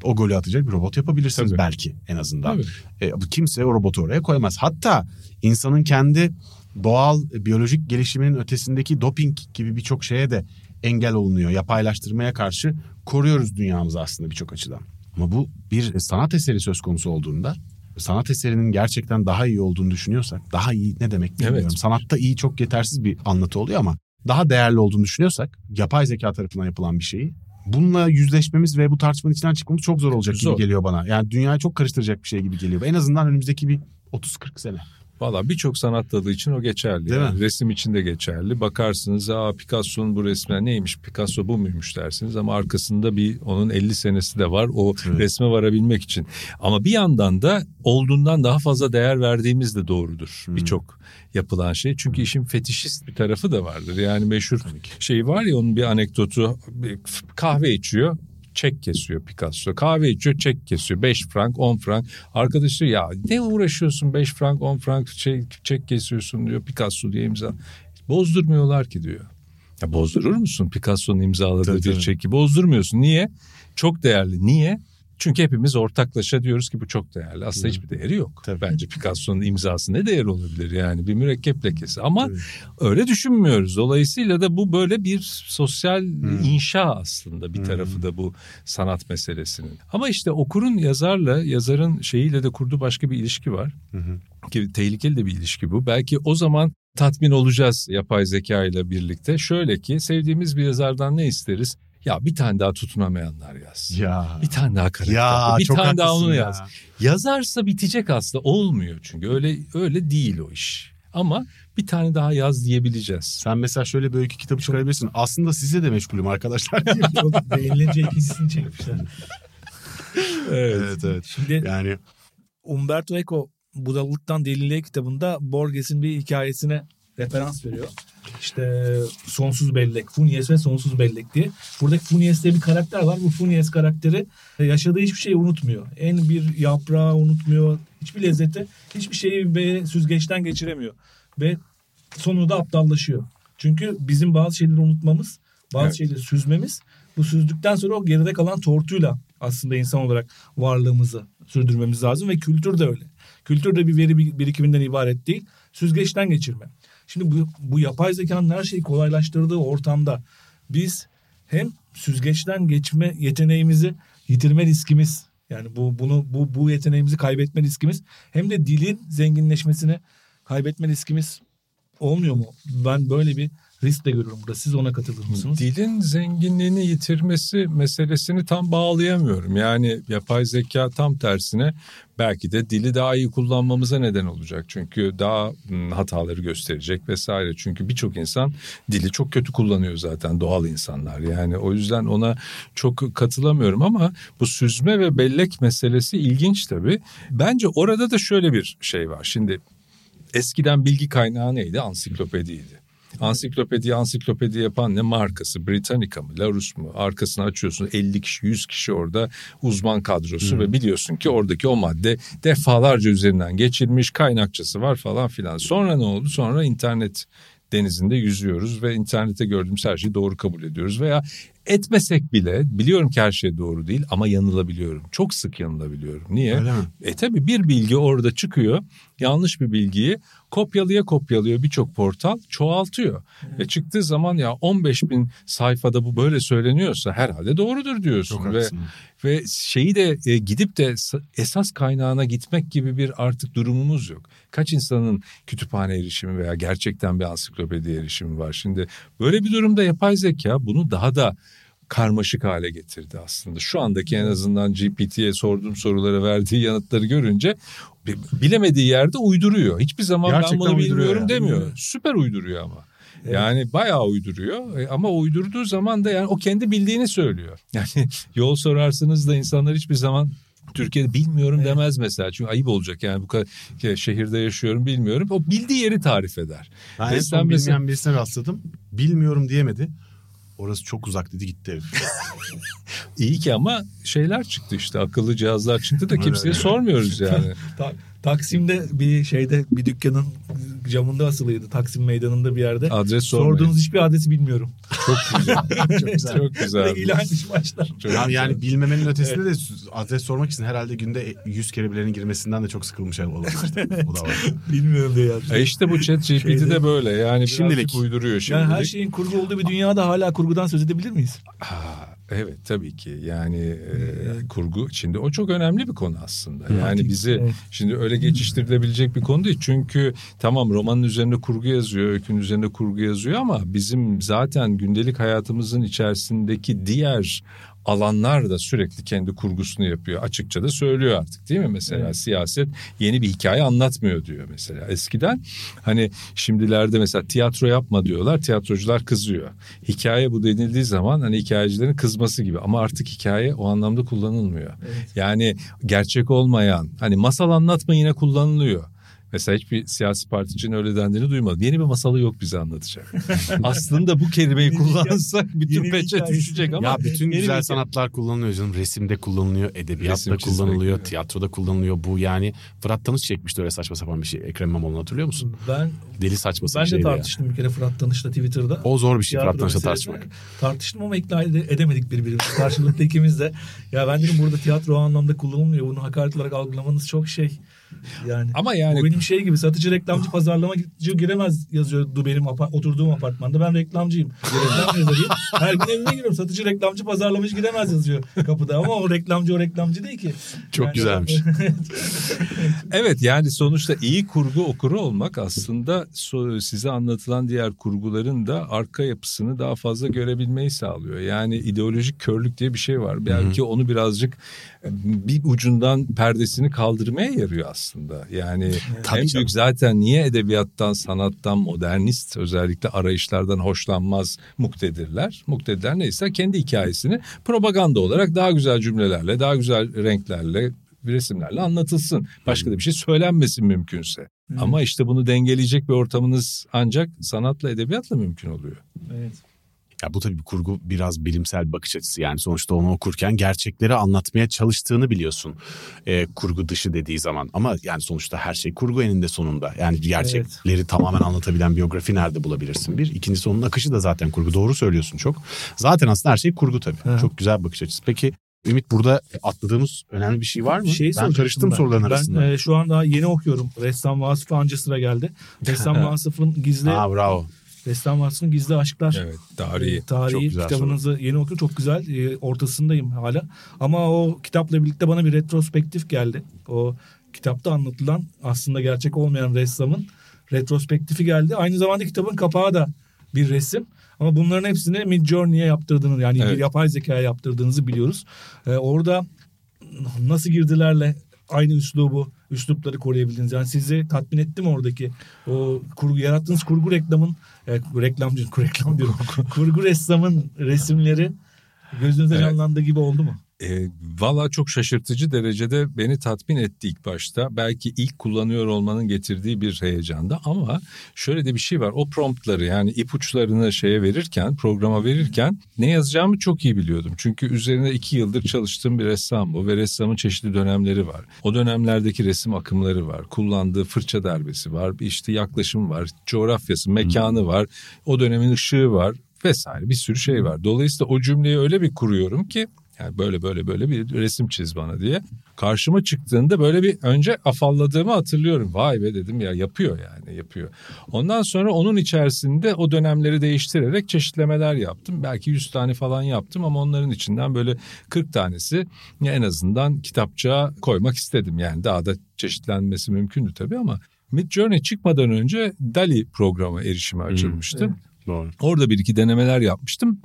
B: o golü atacak bir robot yapabilirsiniz
C: Tabii.
B: belki en azından.
C: Tabii.
B: E, kimse o robotu oraya koymaz. Hatta insanın kendi doğal e, biyolojik gelişiminin ötesindeki doping gibi birçok şeye de engel olunuyor. Yapaylaştırmaya karşı koruyoruz dünyamızı aslında birçok açıdan. Ama bu bir sanat eseri söz konusu olduğunda sanat eserinin gerçekten daha iyi olduğunu düşünüyorsak daha iyi ne demek bilmiyorum.
C: Evet.
B: Sanatta iyi çok yetersiz bir anlatı oluyor ama daha değerli olduğunu düşünüyorsak yapay zeka tarafından yapılan bir şeyi bununla yüzleşmemiz ve bu tartışmanın içinden çıkmamız çok zor olacak
C: Zor.
B: gibi geliyor bana. Yani dünyayı çok karıştıracak bir şey gibi geliyor. En azından önümüzdeki bir 30-40 sene.
C: Valla birçok sanat dalı için o geçerli.
B: Değil
C: yani.
B: mi?
C: Resim için de geçerli. Bakarsınız aa Picasso'nun bu resmine neymiş Picasso bu muymuş dersiniz ama arkasında bir onun 50 senesi de var o
B: Evet.
C: resme varabilmek için. Ama bir yandan da olduğundan daha fazla değer verdiğimiz de doğrudur
B: Hmm.
C: birçok yapılan şey. Çünkü işin fetişist bir tarafı da vardır. Yani meşhur şey var ya onun bir anekdotu kahve içiyor çek kesiyor Picasso. Kahve içiyor çek kesiyor. 5 frank 10 frank. Arkadaş diyor ya ne uğraşıyorsun 5 frank 10 frank şey, çek kesiyorsun diyor Picasso diye imza. Bozdurmuyorlar ki diyor. Ya bozdurur musun Picasso'nun imzaladığı
B: Tabii,
C: bir çeki? Bozdurmuyorsun. Niye? Çok değerli. Niye? Çünkü hepimiz ortaklaşa diyoruz ki bu çok değerli. Aslında hiçbir değeri yok.
B: Tabii.
C: Bence Picasso'nun imzası ne değeri olabilir yani bir mürekkep lekesi. Ama
B: Tabii.
C: öyle düşünmüyoruz. Dolayısıyla da bu böyle bir sosyal
B: Hmm.
C: inşa aslında bir tarafı da bu sanat meselesinin. Ama işte okurun yazarla yazarın şeyiyle de kurduğu başka bir ilişki var.
B: Hı hı.
C: Ki tehlikeli de bir ilişki bu. Belki o zaman tatmin olacağız yapay zeka ile birlikte. Şöyle ki sevdiğimiz bir yazardan ne isteriz? Ya bir tane daha tutunamayanlar yaz.
B: Ya.
C: Bir tane daha karakter.
B: Ya
C: bir
B: çok
C: tane daha onu
B: ya.
C: yaz. Yazarsa bitecek aslında olmuyor çünkü öyle öyle değil o iş. Ama bir tane daha yaz diyebileceğiz.
B: Sen mesela şöyle bir öykü kitabı çıkarabilirsin. Aslında size de meşgulüm arkadaşlar.
D: Çok beğenilince ikincisini çekmişler.
B: evet evet.
D: Şimdi
B: Yani
D: Umberto Eco Budalılıktan Deliliğe kitabında Borges'in bir hikayesine referans veriyor. İşte sonsuz bellek, Funes ve sonsuz bellek diye. Buradaki Funes diye bir karakter var. Bu Funes karakteri yaşadığı hiçbir şeyi unutmuyor. En bir yaprağı unutmuyor. Hiçbir lezzeti, hiçbir şeyi ve süzgeçten geçiremiyor. Ve sonunda aptallaşıyor. Çünkü bizim bazı şeyleri unutmamız, bazı
C: Evet.
D: şeyleri süzmemiz, bu süzdükten sonra o geride kalan tortuyla aslında insan olarak varlığımızı sürdürmemiz lazım ve kültür de öyle. Kültür de bir veri bir- birikiminden ibaret değil, süzgeçten geçirme. Şimdi bu, bu yapay zekanın her şeyi kolaylaştırdığı ortamda biz hem süzgeçten geçme yeteneğimizi yitirme riskimiz yani bu bunu bu bu yeteneğimizi kaybetme riskimiz hem de dilin zenginleşmesini kaybetme riskimiz olmuyor mu? Ben böyle bir risk de görüyorum burada. Siz ona katılır mısınız?
C: Dilin zenginliğini yitirmesi meselesini tam bağlayamıyorum. Yani yapay zeka tam tersine belki de dili daha iyi kullanmamıza neden olacak. Çünkü daha hmm, hataları gösterecek vesaire. Çünkü birçok insan dili çok kötü kullanıyor zaten doğal insanlar. Yani o yüzden ona çok katılamıyorum ama bu süzme ve bellek meselesi ilginç tabii. Bence orada da şöyle bir şey var. Şimdi eskiden bilgi kaynağı neydi? Ansiklopediydi. Ansiklopedi ansiklopedi yapan ne markası? Britannica mı? Larus mu? Arkasını açıyorsun 50 kişi 100 kişi orada uzman kadrosu ve biliyorsun ki oradaki o madde defalarca üzerinden geçilmiş kaynakçası var falan filan. Sonra ne oldu? Sonra internet denizinde yüzüyoruz ve internette gördüğümüz her şeyi doğru kabul ediyoruz veya etmesek bile biliyorum ki her şey doğru değil ama yanılabiliyorum. Çok sık yanılabiliyorum. Niye? E tabi bir bilgi orada çıkıyor. Yanlış bir bilgiyi kopyalıya kopyalıyor birçok portal çoğaltıyor. Ve çıktığı zaman ya 15 bin sayfada bu böyle söyleniyorsa herhalde doğrudur diyorsun.
B: Çok
C: ve ve şeyi de e, gidip de sa- esas kaynağına gitmek gibi bir artık durumumuz yok. Kaç insanın kütüphane erişimi veya gerçekten bir ansiklopedi erişimi var. Şimdi böyle bir durumda yapay zeka bunu daha da karmaşık hale getirdi aslında. Şu andaki en azından GPT'ye sorduğum sorulara verdiği yanıtları görünce bi- bilemediği yerde uyduruyor. Hiçbir zaman
B: Gerçekten
C: ben bunu bilmiyorum
B: yani.
C: demiyor. Süper uyduruyor ama. Yani bayağı uyduruyor E, ama uydurduğu zaman da yani o kendi bildiğini söylüyor. Yani yol sorarsınız da insanlar hiçbir zaman Türkiye'de bilmiyorum demez mesela. Çünkü ayıp olacak yani bu kadar şehirde yaşıyorum bilmiyorum. O bildiği yeri tarif eder.
B: Ben en
C: Ve
B: son
C: mesela-
B: bilmeyen birisine rastladım. Bilmiyorum diyemedi. Orası çok uzak dedi gitti herif.
C: İyi ki ama şeyler çıktı işte akıllı cihazlar çıktı da kimseye sormuyoruz yani.
D: Ta- Taksim'de bir şeyde bir dükkanın camında asılıydı. Taksim meydanında bir yerde.
C: Adres sormayın.
D: Sorduğunuz hiçbir adresi bilmiyorum.
C: Çok güzel.
B: Çok güzel.
C: Çok güzel.
D: İlan düşmüşler.
C: Çok
B: Ya
C: güzel.
B: yani bilmemenin ötesinde de adres sormak için herhalde günde 100 kere birilerinin girmesinden de çok sıkılmış olabilir. o da var.
D: Bilmiyorum diye yazmış.
C: E işte bu chat GPT de böyle yani
B: Şimdilik.
C: uyduruyor şimdilik.
D: Yani her şeyin kurgu olduğu bir dünyada hala kurgudan söz edebilir miyiz?
C: Ha, evet tabii ki yani e, kurgu içinde o çok önemli bir konu aslında. Yani bizi
D: evet.
C: şimdi öyle geçiştirilebilecek bir konu değil. Çünkü tamam romanın üzerinde kurgu yazıyor, öykünün üzerinde kurgu yazıyor ama bizim zaten gündelik hayatımızın içerisindeki diğer alanlar da sürekli kendi kurgusunu yapıyor. Açıkça da söylüyor artık değil mi? Mesela
D: Evet.
C: siyaset yeni bir hikaye anlatmıyor diyor mesela. Eskiden hani şimdilerde mesela tiyatro yapma diyorlar. Tiyatrocular kızıyor. Hikaye bu denildiği zaman hani hikayecilerin kızması gibi ama artık hikaye o anlamda kullanılmıyor. Yani gerçek olmayan hani masal anlatma yine kullanılıyor. Mesela hiçbir siyasi parti için öyle dendiğini duymadım. Yeni bir masalı yok bize anlatacak. Aslında bu kelimeyi kullansak bütün peçe düşecek ama
B: ya bütün güzel
C: bir-
B: sanatlar kullanılıyor canım. Resimde kullanılıyor, edebiyatta
C: Resim çizmek,
B: kullanılıyor,
C: evet.
B: tiyatroda kullanılıyor. Bu yani Fırat Tanış çekmişti öyle saçma sapan bir şey. Ekrem İmamoğlu'nu hatırlıyor musun?
D: Ben
B: Deli saçması
D: ben
B: bir
D: de
B: şeydi ya.
D: tartıştım bir kere Fırat Tanış'la Twitter'da.
B: O zor bir şey Fırat Tanış'la tartışmak.
D: Tartıştım ama ikna ede- edemedik birbirimizi. Karşılıklı ikimiz de. Ya ben dedim burada tiyatro o anlamda kullanılmıyor. Bunu hakaret olarak algılamanız çok şey. Yani
C: Ama yani
D: Bu benim şey gibi satıcı reklamcı pazarlamacı giremez yazıyordu benim oturduğum apartmanda. Ben reklamcıyım. Reklam yazarıyım. Her gün evime giriyorum. Satıcı reklamcı pazarlamacı giremez yazıyor kapıda. Ama o reklamcı o reklamcı değil ki.
B: Çok
D: Yani-
B: güzelmiş.
C: Evet yani sonuçta iyi kurgu okuru olmak aslında size anlatılan diğer kurguların da arka yapısını daha fazla görebilmeyi sağlıyor. Yani ideolojik körlük diye bir şey var. Belki onu birazcık e, bir ucundan perdesini kaldırmaya yarıyor aslında. Yani
B: Tabii
C: en büyük zaten niye edebiyattan, sanattan, modernist özellikle arayışlardan hoşlanmaz muktedirler. Muktedirler neyse kendi hikayesini propaganda olarak daha güzel cümlelerle, daha güzel renklerle, resimlerle anlatılsın. Başka da bir şey söylenmesin mümkünse. Ama işte bunu dengeleyecek bir ortamınız ancak sanatla, edebiyatla mümkün oluyor.
D: Evet.
B: Ya bu tabii bir kurgu biraz bilimsel bakış açısı yani sonuçta onu okurken gerçekleri anlatmaya çalıştığını biliyorsun e, kurgu dışı dediği zaman ama yani sonuçta her şey kurgu eninde sonunda yani gerçekleri tamamen anlatabilen biyografi nerede bulabilirsin bir ikincisi onun akışı da zaten kurgu doğru söylüyorsun çok zaten aslında her şey kurgu tabii
D: Hı.
B: çok güzel bakış açısı peki Ümit burada atladığımız önemli bir şey var mı?
D: Şey
B: ben
D: soracaktım
B: karıştım
D: ben.
B: soruların
D: ben,
B: arasında.
D: e, şu an daha yeni okuyorum. Ressam Vasıf'a anca sıra geldi. Ressam Vasıf'ın gizli
B: Aa bravo.
D: Ressam Vasıf'ın gizli aşklar
C: Evet, tarihi.
D: e, tarihi
B: Çok
D: kitabınızı yeni okuyorum. Çok güzel. E, ortasındayım hala. Ama o kitapla birlikte bana bir retrospektif geldi. O kitapta anlatılan aslında gerçek olmayan ressamın retrospektifi geldi. Aynı zamanda kitabın kapağı da bir resim. Ama bunların hepsini Midjourney'e yaptırdığını yani
C: Evet.
D: bir yapay zekaya yaptırdığınızı biliyoruz. E, orada nasıl girdilerle aynı üslubu, üslupları koruyabildiniz? Yani sizi tatmin etti mi oradaki o kurgu yarattığınız kurgu reklamın e, reklamcı reklam diyorum. kurgu ressamın resimleri gözünüzde
C: Evet.
D: canlandığı gibi oldu mu?
C: E, Valla çok şaşırtıcı derecede beni tatmin etti ilk başta. Belki ilk kullanıyor olmanın getirdiği bir heyecanda ama şöyle de bir şey var. O promptları yani ipuçlarını şeye verirken, programa verirken ne yazacağımı çok iyi biliyordum. Çünkü üzerine iki yıldır çalıştığım bir ressam bu ve ressamın çeşitli dönemleri var. O dönemlerdeki resim akımları var. Kullandığı fırça darbesi var. işte yaklaşım var. Coğrafyası, mekanı var. O dönemin ışığı var vesaire bir sürü şey var. Dolayısıyla o cümleyi öyle bir kuruyorum ki Yani böyle böyle böyle bir resim çiz bana diye. Karşıma çıktığında böyle bir önce afalladığımı hatırlıyorum. Vay be dedim ya yapıyor yani yapıyor. Ondan sonra onun içerisinde o dönemleri değiştirerek çeşitlemeler yaptım. Belki 100 tane falan yaptım ama onların içinden böyle 40 tanesi en azından kitapçığa koymak istedim. Yani daha da çeşitlenmesi mümkündü tabii ama Mid Journey çıkmadan önce DALI programı erişime açılmıştı.
B: Hmm, Doğru.
C: Orada bir iki denemeler yapmıştım.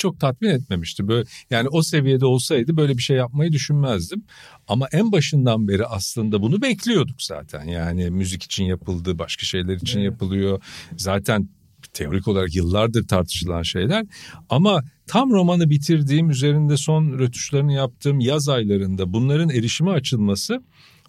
C: Çok tatmin etmemişti. Böyle yani o seviyede olsaydı böyle bir şey yapmayı düşünmezdim. Ama en başından beri aslında bunu bekliyorduk zaten. Yani müzik için yapıldı, başka şeyler için evet. yapılıyor. Zaten teorik olarak yıllardır tartışılan şeyler. Ama tam romanı bitirdiğim, üzerinde son rötuşlarını yaptığım yaz aylarında bunların erişime açılması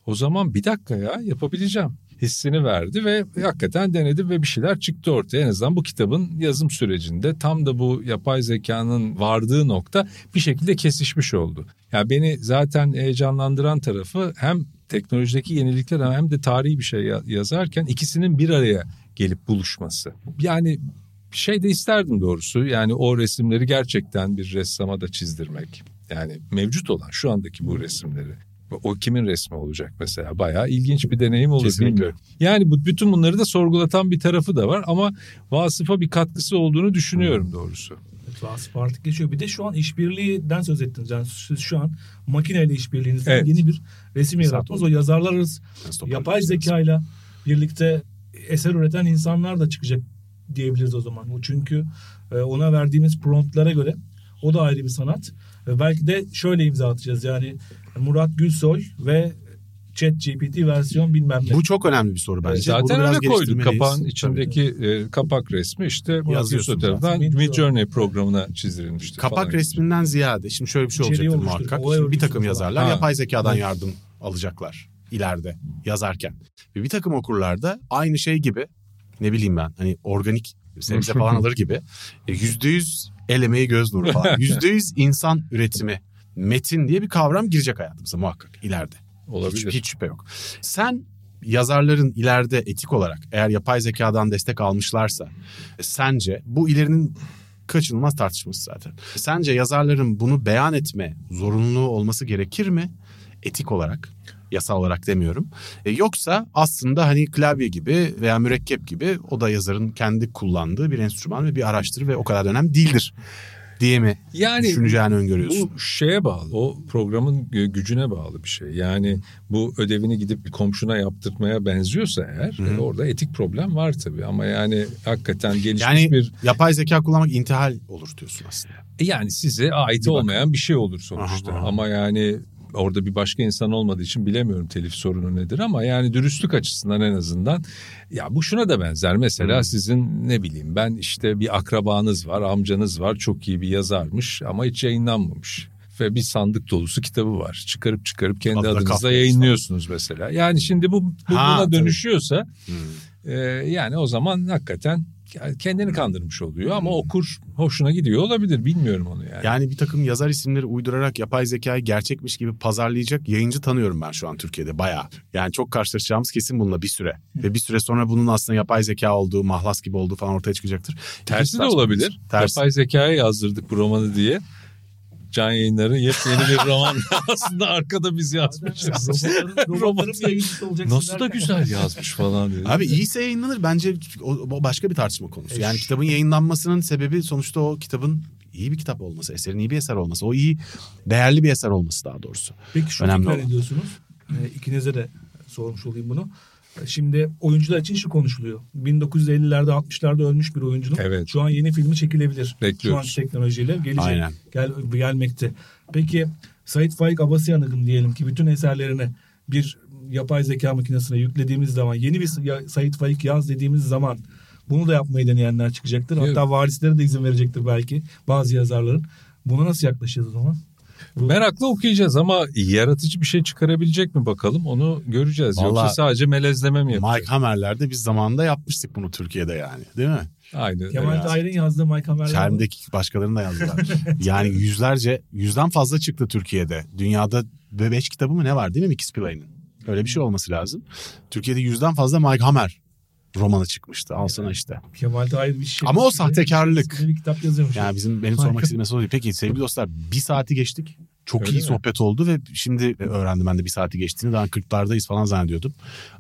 C: o zaman bir dakika ya yapabileceğim hissini verdi ve hakikaten denedim ve bir şeyler çıktı ortaya. En azından bu kitabın yazım sürecinde tam da bu yapay zekanın vardığı nokta bir şekilde kesişmiş oldu. Yani beni zaten heyecanlandıran tarafı hem teknolojideki yenilikler hem de tarihi bir şey yazarken ikisinin bir araya gelip buluşması. Yani şey de isterdim doğrusu yani o resimleri gerçekten bir ressama da çizdirmek. Yani mevcut olan şu andaki bu resimleri o kimin resmi olacak mesela? Bayağı ilginç bir deneyim olur
B: Kesinlikle.
C: bilmiyorum. Yani bu bütün bunları da sorgulatan bir tarafı da var ama Vasıf'a bir katkısı olduğunu düşünüyorum doğrusu.
D: Evet, Vasıf artık geçiyor. Bir de şu an işbirliğinden söz ettiniz. Yani siz şu an makineyle işbirliğinizde
C: Evet.
D: yeni bir resim yarattınız. O yazarlar arası
B: Nasıl
D: yapay zekayla birlikte eser üreten insanlar da çıkacak diyebiliriz o zaman. Bu çünkü e, ona verdiğimiz promptlara göre o da ayrı bir sanat. Ve belki de şöyle imza atacağız yani Murat Gülsoy ve ChatGPT versiyon bilmem ne.
B: Bu çok önemli bir soru bence. Bunu
C: Zaten
B: biraz
C: öyle koyduk. Kapağın içindeki e, kapak resmi işte Murat Gülsoy tarafından
D: zaten.
C: Mid Journey programına çizdirilmişti.
B: Kapak
C: falan.
B: resminden ziyade şimdi şöyle bir şey
D: İçeriği
B: olacaktır muhakkak. Şimdi bir takım yazarlar
C: Ha.
B: yapay zekadan yardım alacaklar ileride yazarken. Ve bir takım okurlar da aynı şey gibi ne bileyim ben hani organik sebze falan alır gibi e, yüzde yüz el emeği göz nuru falan. Yüzde yüz insan üretimi metin diye bir kavram girecek hayatımıza muhakkak ileride.
C: Olabilir.
B: Hiç, hiç şüphe yok. Sen yazarların ileride etik olarak eğer yapay zekadan destek almışlarsa e, sence bu ilerinin kaçınılmaz tartışması zaten. Sence yazarların bunu beyan etme zorunluluğu olması gerekir mi? Etik olarak, yasal olarak demiyorum. E, yoksa aslında hani klavye gibi veya mürekkep gibi o da yazarın kendi kullandığı bir enstrüman ve bir araçtır ve o kadar da önemli değildir diye mi
C: Yani
B: düşüneceğini öngörüyorsun?
C: Bu şeye bağlı. O programın gü- gücüne bağlı bir şey. Yani bu ödevini gidip bir komşuna yaptırmaya benziyorsa eğer
B: Hı
C: orada etik problem var tabii. Ama yani hakikaten gelişmiş
B: Yani
C: bir
B: yapay zeka kullanmak intihal olur diyorsun aslında.
C: Yani size ait
B: Bir
C: olmayan bir şey olur sonuçta.
B: Aha, aha.
C: Ama yani orada bir başka insan olmadığı için bilemiyorum telif sorunu nedir ama yani dürüstlük açısından en azından ya bu şuna da benzer. Mesela
B: Hmm.
C: sizin ne bileyim ben işte bir akrabanız var, amcanız var, çok iyi bir yazarmış ama hiç yayınlanmamış. Ve bir sandık dolusu kitabı var. Çıkarıp çıkarıp kendi
B: Adı da
C: adınıza yayınlıyorsunuz mesela. Yani şimdi bu, bu
B: Ha,
C: buna
B: tabii.
C: dönüşüyorsa
B: Hmm.
C: ee, yani o zaman hakikaten kendini kandırmış oluyor
B: Hmm.
C: ama okur hoşuna gidiyor olabilir bilmiyorum onu yani.
B: Yani bir takım yazar isimleri uydurarak yapay zekayı gerçekmiş gibi pazarlayacak yayıncı tanıyorum ben şu an Türkiye'de bayağı. Yani çok karşılaşacağımız kesin bununla bir süre. Ve bir süre sonra bunun aslında yapay zeka olduğu, mahlas gibi olduğu falan ortaya çıkacaktır.
C: Tersi de olabilir.
B: Tersi.
C: Yapay zekaya yazdırdık bu romanı diye. Can yayınları yepyeni bir roman aslında arkada biz yazmışız.
D: Robotların, olacaksın
C: Nasıl da güzel yazmış falan diye.
B: Abi iyiyse yayınlanır bence o, başka bir tartışma konusu. Yani kitabın yayınlanmasının sebebi sonuçta o kitabın iyi bir kitap olması, eserin iyi bir eser olması. O iyi, değerli bir eser olması daha doğrusu.
D: Peki şunu
B: Önemli
D: tekrar
B: olan.
D: ediyorsunuz. Ee, ikinize de sormuş olayım bunu. Şimdi oyuncular için şu konuşuluyor. 1950'lerde 60'larda ölmüş bir oyuncunun
C: Evet.
D: şu an yeni filmi çekilebilir.
C: Bekliyoruz.
D: Şu an teknolojiyle gelecek.
B: Aynen.
D: Gel, gelmekte. Peki Sait Faik Abasıyanık'ın diyelim ki bütün eserlerini bir yapay zeka makinesine yüklediğimiz zaman yeni bir Sait Faik yaz dediğimiz zaman bunu da yapmayı deneyenler çıkacaktır.
C: Evet.
D: Hatta varisleri de izin verecektir belki bazı yazarların. Buna nasıl yaklaşacağız o zaman? Bu-
C: Merakla okuyacağız ama yaratıcı bir şey çıkarabilecek mi bakalım onu göreceğiz. Yoksa
B: Vallahi-
C: sadece melezleme mi yapacak?
B: Mike Hammer'lerde biz zamanında yapmıştık bunu Türkiye'de yani değil mi?
C: Aynı.
D: Kemal
B: Ya.
D: Tahir'in yazdığı Mike Hammer'ler.
B: Çerm'deki başkalarını da yazdılar. yani yüzlerce, yüzden fazla çıktı Türkiye'de. Dünyada beş kitabı mı ne var değil mi Mickey Spillane'in? Öyle bir şey olması lazım. Türkiye'de yüzden fazla Mike Hammer romanı çıkmıştı. Alsana işte.
D: Kemal Tahir bir şey.
B: Ama o sahtekarlık.
D: Bir kitap yazıyormuş.
B: Yani bizim benim sormak istediğim mesele. Peki sevgili dostlar bir saati geçtik. Çok
C: Öyle
B: iyi
C: mi?
B: sohbet oldu ve şimdi öğrendim ben de bir saati geçtiğini. Daha 40'lardayız falan zannediyordum.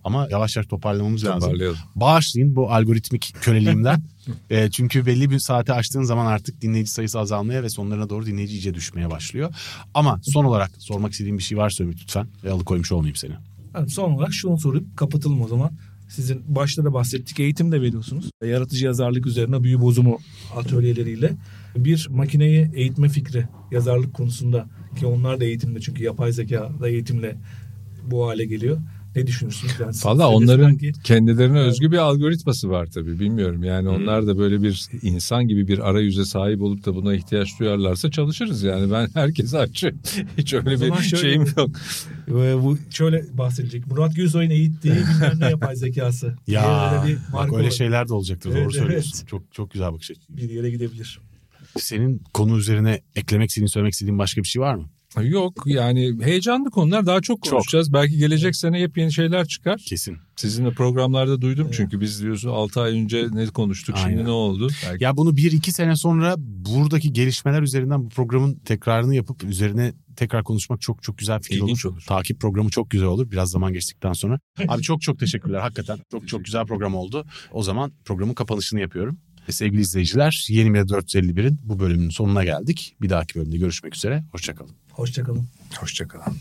B: Ama yavaş yavaş toparlamamız lazım.
C: Toparlayalım.
B: Bağışlayın bu algoritmik köleliğimden. E, çünkü belli bir saate açtığın zaman artık dinleyici sayısı azalmaya ve sonlarına doğru dinleyici iyice düşmeye başlıyor. Ama son olarak sormak istediğim bir şey varsa Ümit lütfen. Ve alıkoymuş olmayayım seni.
D: Yani son olarak şunu sorup kapatalım o zaman. Sizin başta da bahsettik eğitim de veriyorsunuz. Yaratıcı yazarlık üzerine büyü bozumu atölyeleriyle bir makineyi eğitme fikri yazarlık konusunda ki onlar da eğitimde çünkü yapay zeka da eğitimle bu hale geliyor. Ne düşünürsünüz? Yani
C: Valla onların
D: sanki-
C: kendilerine özgü bir algoritması var tabii bilmiyorum. Yani onlar da böyle bir insan gibi bir arayüze sahip olup da buna ihtiyaç duyarlarsa çalışırız yani. Ben herkese açı. Hiç öyle bir şeyim yok.
D: Ve bu şöyle bahsedecek. Murat Gülsoy'un eğittiği bilmem ne yapay zekası.
B: Ya
D: böyle bir
B: bak öyle
D: olabilir.
B: şeyler de olacaktır.
D: Evet,
B: Doğru söylüyorsun.
D: evet.
B: Çok çok güzel bakış açısı.
D: bir yere gidebilir.
B: Senin konu üzerine eklemek istediğin, söylemek istediğin başka bir şey var mı?
C: Yok yani heyecanlı konular daha çok
B: Çok.
C: konuşacağız. Belki gelecek sene yepyeni şeyler çıkar.
B: Kesin.
C: Sizinle programlarda duydum çünkü biz diyorsun 6 ay önce ne konuştuk
B: Aynen.
C: şimdi ne oldu? Belki
B: Ya bunu bir iki sene sonra buradaki gelişmeler üzerinden bu programın tekrarını yapıp üzerine tekrar konuşmak çok çok güzel fikir
C: İlginç
B: olur.
C: olur.
B: Takip programı çok güzel olur biraz zaman geçtikten sonra. Abi çok çok teşekkürler hakikaten. Çok çok güzel program oldu. O zaman programın kapanışını yapıyorum. Sevgili izleyiciler Yeni Medya 451'in bu bölümünün sonuna geldik. Bir dahaki bölümde görüşmek üzere. Hoşçakalın.
D: Hoşçakalın.
C: Hoşçakalın.